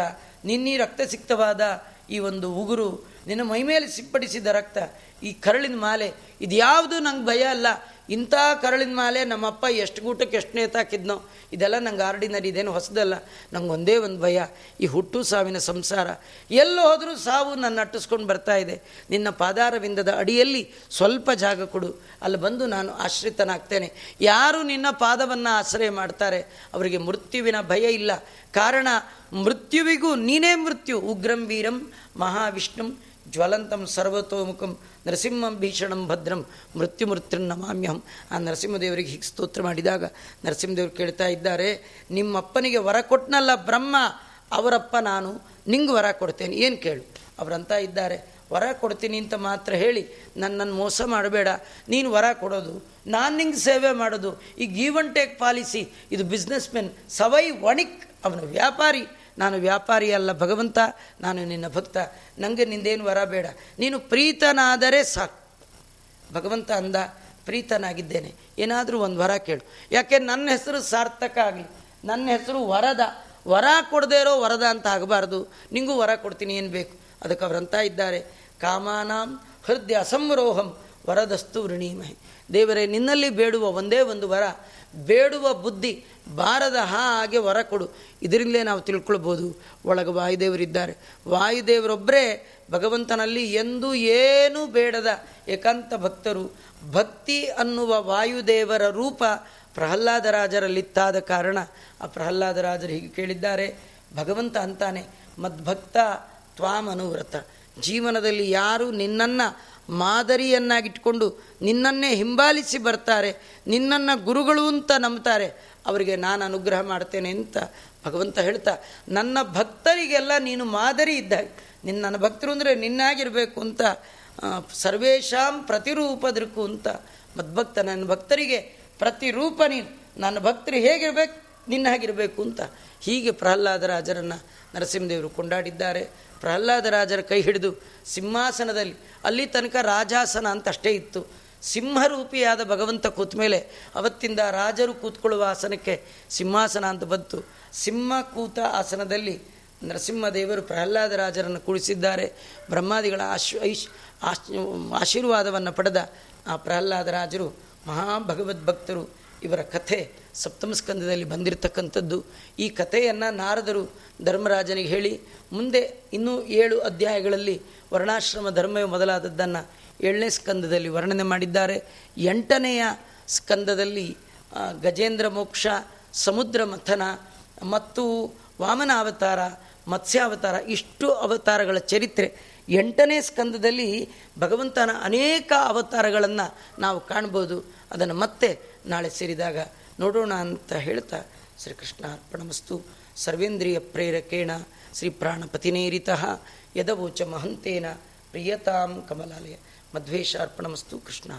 ನಿನ್ನೀ ರಕ್ತಸಿಕ್ತವಾದ ಈ ಒಂದು ಉಗುರು ನಿನ್ನ ಮೈಮೇಲೆ ಸಿಂಪಡಿಸಿದ ರಕ್ತ, ಈ ಕರಳಿನ ಮಾಲೆ ಇದು ಯಾವುದು ನಂಗೆ ಭಯ ಅಲ್ಲ ಇಂಥ ಕರಳಿನ ಮೇಲೆ ನಮ್ಮಪ್ಪ ಎಷ್ಟು ಗೂಟಕ್ಕೆ ಎಷ್ಟು ನೇತಾಕಿದ್ನೋ ಇದೆಲ್ಲ ನಂಗೆ ಆರ್ಡಿನರಿ ಇದೇನು ಹೊಸದಲ್ಲ. ನಂಗೆ ಒಂದೇ ಒಂದು ಭಯ, ಈ ಹುಟ್ಟು ಸಾವಿನ ಸಂಸಾರ. ಎಲ್ಲೋ ಹೋದರೂ ಸಾವು ನನ್ನ ಅಟ್ಟಿಸ್ಕೊಂಡು ಬರ್ತಾ ಇದೆ. ನಿನ್ನ ಪಾದಾರವಿಂದದ ಅಡಿಯಲ್ಲಿ ಸ್ವಲ್ಪ ಜಾಗ ಕೊಡು. ಅಲ್ಲಿ ಬಂದು ನಾನು ಆಶ್ರಿತನಾಗ್ತೇನೆ. ಯಾರು ನಿನ್ನ ಪಾದವನ್ನು ಆಶ್ರಯ ಮಾಡ್ತಾರೆ? ಅವರಿಗೆ ಮೃತ್ಯುವಿನ ಭಯ ಇಲ್ಲ. ಕಾರಣ, ಮೃತ್ಯುವಿಗೂ ನೀನೇ ಮೃತ್ಯು. ಉಗ್ರಂ, ವೀರಂ, ಮಹಾವಿಷ್ಣುಂ, ಜ್ವಲಂತಂ, ಸರ್ವತೋಮುಖಂ. ನರಸಿಂಹಂ ಭೀಷಣಂ ಭದ್ರಂ ಮೃತ್ಯು ಮೃತ್ಯುನ್ ನಮಾಮ್ಯಹಂ. ಆ ನರಸಿಂಹದೇವರಿಗೆ ಹೀಗೆ ಸ್ತೋತ್ರ ಮಾಡಿದಾಗ ನರಸಿಂಹದೇವರು ಕೇಳ್ತಾ ಇದ್ದಾರೆ, ನಿಮ್ಮಪ್ಪನಿಗೆ ವರ ಕೊಟ್ಟನಲ್ಲ ಬ್ರಹ್ಮ, ಅವರಪ್ಪ ನಾನು, ನಿಂಗೆ ವರ ಕೊಡ್ತೇನೆ, ಏನು ಕೇಳು? ಅವರಂತ ಇದ್ದಾರೆ, ವರ ಕೊಡ್ತೀನಿ ಅಂತ ಮಾತ್ರ ಹೇಳಿ, ನನ್ನನ್ನು ಮೋಸ ಮಾಡಬೇಡ, ನೀನು ವರ ಕೊಡೋದು, ನಾನು ನಿಂಗೆ ಸೇವೆ ಮಾಡೋದು, ಈ ಗೀವ್ ಅಂಡ್ ಟೇಕ್ ಪಾಲಿಸಿ ಇದು ಬಿಸ್ನೆಸ್ ಮೆನ್ ಸವೈ ವಣಿಕ್, ಅವನ ವ್ಯಾಪಾರಿ ನಾನು ವ್ಯಾಪಾರಿ ಅಲ್ಲ, ಭಗವಂತ, ನಾನು ನಿನ್ನ ಭಕ್ತ. ನನಗೆ ನಿಂದೇನು ವರ ಬೇಡ. ನೀನು ಪ್ರೀತನಾದರೆ ಸಾಕು. ಭಗವಂತ ಅಂದ, ಪ್ರೀತನಾಗಿದ್ದೇನೆ. ಏನಾದರೂ ಒಂದು ವರ ಕೇಳು. ಯಾಕೆ, ನನ್ನ ಹೆಸರು ಸಾರ್ಥಕ ಆಗಲಿ. ನನ್ನ ಹೆಸರು ವರದ. ವರ ಕೊಡದೇ ಇರೋ ವರದ ಅಂತ ಆಗಬಾರ್ದು. ನಿಂಗೂ ವರ ಕೊಡ್ತೀನಿ, ಏನು ಬೇಕು? ಅದಕ್ಕೆ ಅವರಂತ ಇದ್ದಾರೆ. ಕಾಮಾನಾಂ ಹೃದಯ ಅಸಂರೋಹಂ ವರದಸ್ತು ವೃಣೀಮಹಿ. ದೇವರೇ, ನಿನ್ನಲ್ಲಿ ಬೇಡುವ ಒಂದೇ ಒಂದು ವರ. ಬೇಡುವ ಬುದ್ಧಿ ಬಾರದ ಹಾಗೆ ವರ ಕೊಡು. ಇದರಿಂದಲೇ ನಾವು ತಿಳ್ಕೊಳ್ಬೋದು. ಒಳಗೆ ವಾಯುದೇವರಿದ್ದಾರೆ. ವಾಯುದೇವರೊಬ್ಬರೇ ಭಗವಂತನಲ್ಲಿ ಎಂದೂ ಏನೂ ಬೇಡದ ಏಕಾಂತ ಭಕ್ತರು. ಭಕ್ತಿ ಅನ್ನುವ ವಾಯುದೇವರ ರೂಪ ಪ್ರಹ್ಲಾದರಾಜರಲ್ಲಿತ್ತಾದ ಕಾರಣ. ಆ ಪ್ರಹ್ಲಾದರಾಜರು ಹೀಗೆ ಕೇಳಿದ್ದಾರೆ, ಭಗವಂತ ಅಂತಾನೆ, ಮದ್ಭಕ್ತ ತ್ವಾಮನುವ್ರತ. ಜೀವನದಲ್ಲಿ ಯಾರು ನಿನ್ನನ್ನು ಮಾದರಿಯನ್ನಾಗಿಟ್ಕೊಂಡು ನಿನ್ನನ್ನೇ ಹಿಂಬಾಲಿಸಿ ಬರ್ತಾರೆ, ನಿನ್ನನ್ನು ಗುರುಗಳು ಅಂತ ನಂಬ್ತಾರೆ, ಅವರಿಗೆ ನಾನು ಅನುಗ್ರಹ ಮಾಡ್ತೇನೆ ಅಂತ ಭಗವಂತ ಹೇಳ್ತಾ, ನನ್ನ ಭಕ್ತರಿಗೆಲ್ಲ ನೀನು ಮಾದರಿ ಇದ್ದಾಗ ನಿನ್ನ ನನ್ನ ಭಕ್ತರು ಅಂದರೆ ನಿನ್ನಾಗಿರಬೇಕು ಅಂತ ಸರ್ವೇಶಾಂ ಪ್ರತಿರೂಪ ದೃಕು ಅಂತ, ಮದ್ಭಕ್ತ ನನ್ನ ಭಕ್ತರಿಗೆ ಪ್ರತಿರೂಪ ನೀನು, ನನ್ನ ಭಕ್ತರು ಹೇಗಿರಬೇಕು? ನಿನ್ನ ಹಾಗಿರಬೇಕು ಅಂತ. ಹೀಗೆ ಪ್ರಹ್ಲಾದರಾಜರನ್ನು ನರಸಿಂಹದೇವರು ಕೊಂಡಾಡಿದ್ದಾರೆ. ಪ್ರಹ್ಲಾದರಾಜರ ಕೈ ಹಿಡಿದು ಸಿಂಹಾಸನದಲ್ಲಿ, ಅಲ್ಲಿ ತನಕ ರಾಜಾಸನ ಅಂತ ಅಷ್ಟೇ ಇತ್ತು. ಸಿಂಹರೂಪಿಯಾದ ಭಗವಂತ ಕೂತ ಮೇಲೆ ಅವತ್ತಿಂದ ರಾಜರು ಕೂತ್ಕೊಳ್ಳುವ ಆಸನಕ್ಕೆ ಸಿಂಹಾಸನ ಅಂತ ಬಂತು. ಸಿಂಹ ಕೂತ ಆಸನದಲ್ಲಿ ನರಸಿಂಹದೇವರು ಪ್ರಹ್ಲಾದರಾಜರನ್ನು ಕೂಡಿಸಿದ್ದಾರೆ. ಬ್ರಹ್ಮಾದಿಗಳ ಆಶ್, ಐಶ್, ಆಶ್, ಆಶೀರ್ವಾದವನ್ನು ಪಡೆದ ಆ ಪ್ರಹ್ಲಾದರಾಜರು ಮಹಾಭಗವದ್ಭಕ್ತರು. ಇವರ ಕಥೆ ಸಪ್ತಮ ಸ್ಕಂದದಲ್ಲಿ ಬಂದಿರತಕ್ಕಂಥದ್ದು. ಈ ಕಥೆಯನ್ನು ನಾರದರು ಧರ್ಮರಾಜನಿಗೆ ಹೇಳಿ, ಮುಂದೆ ಇನ್ನೂ ಏಳು ಅಧ್ಯಾಯಗಳಲ್ಲಿ ವರ್ಣಾಶ್ರಮ ಧರ್ಮವೇ ಮೊದಲಾದದ್ದನ್ನು ಏಳನೇ ಸ್ಕಂದದಲ್ಲಿ ವರ್ಣನೆ ಮಾಡಿದ್ದಾರೆ. ಎಂಟನೆಯ ಸ್ಕಂದದಲ್ಲಿ ಗಜೇಂದ್ರ ಮೋಕ್ಷ, ಸಮುದ್ರ ಮಥನ ಮತ್ತು ವಾಮನ ಅವತಾರ, ಮತ್ಸ್ಯಾವತಾರ, ಇಷ್ಟು ಅವತಾರಗಳ ಚರಿತ್ರೆ. ಎಂಟನೇ ಸ್ಕಂದದಲ್ಲಿ ಭಗವಂತನ ಅನೇಕ ಅವತಾರಗಳನ್ನು ನಾವು ಕಾಣ್ಬೋದು. ಅದನ್ನು ಮತ್ತೆ ನಾಳೆ ಸೇರಿದಾಗ ನೋಡೋಣ ಅಂತ ಹೇಳ್ತಾ ಶ್ರೀಕೃಷ್ಣ ಅರ್ಪಣಮಸ್ತು. ಸರ್ವೇಂದ್ರಿಯ ಪ್ರೇರಕೇಣ ಶ್ರೀ ಪ್ರಾಣಪತಿನೇರಿತಃ ಯದವೋಚ ಮಹಂತೇನ ಪ್ರಿಯತಾಂ ಕಮಲಾಲಯ. ಮಧ್ವೇಶ ಅರ್ಪಣಮಸ್ತು ಕೃಷ್ಣ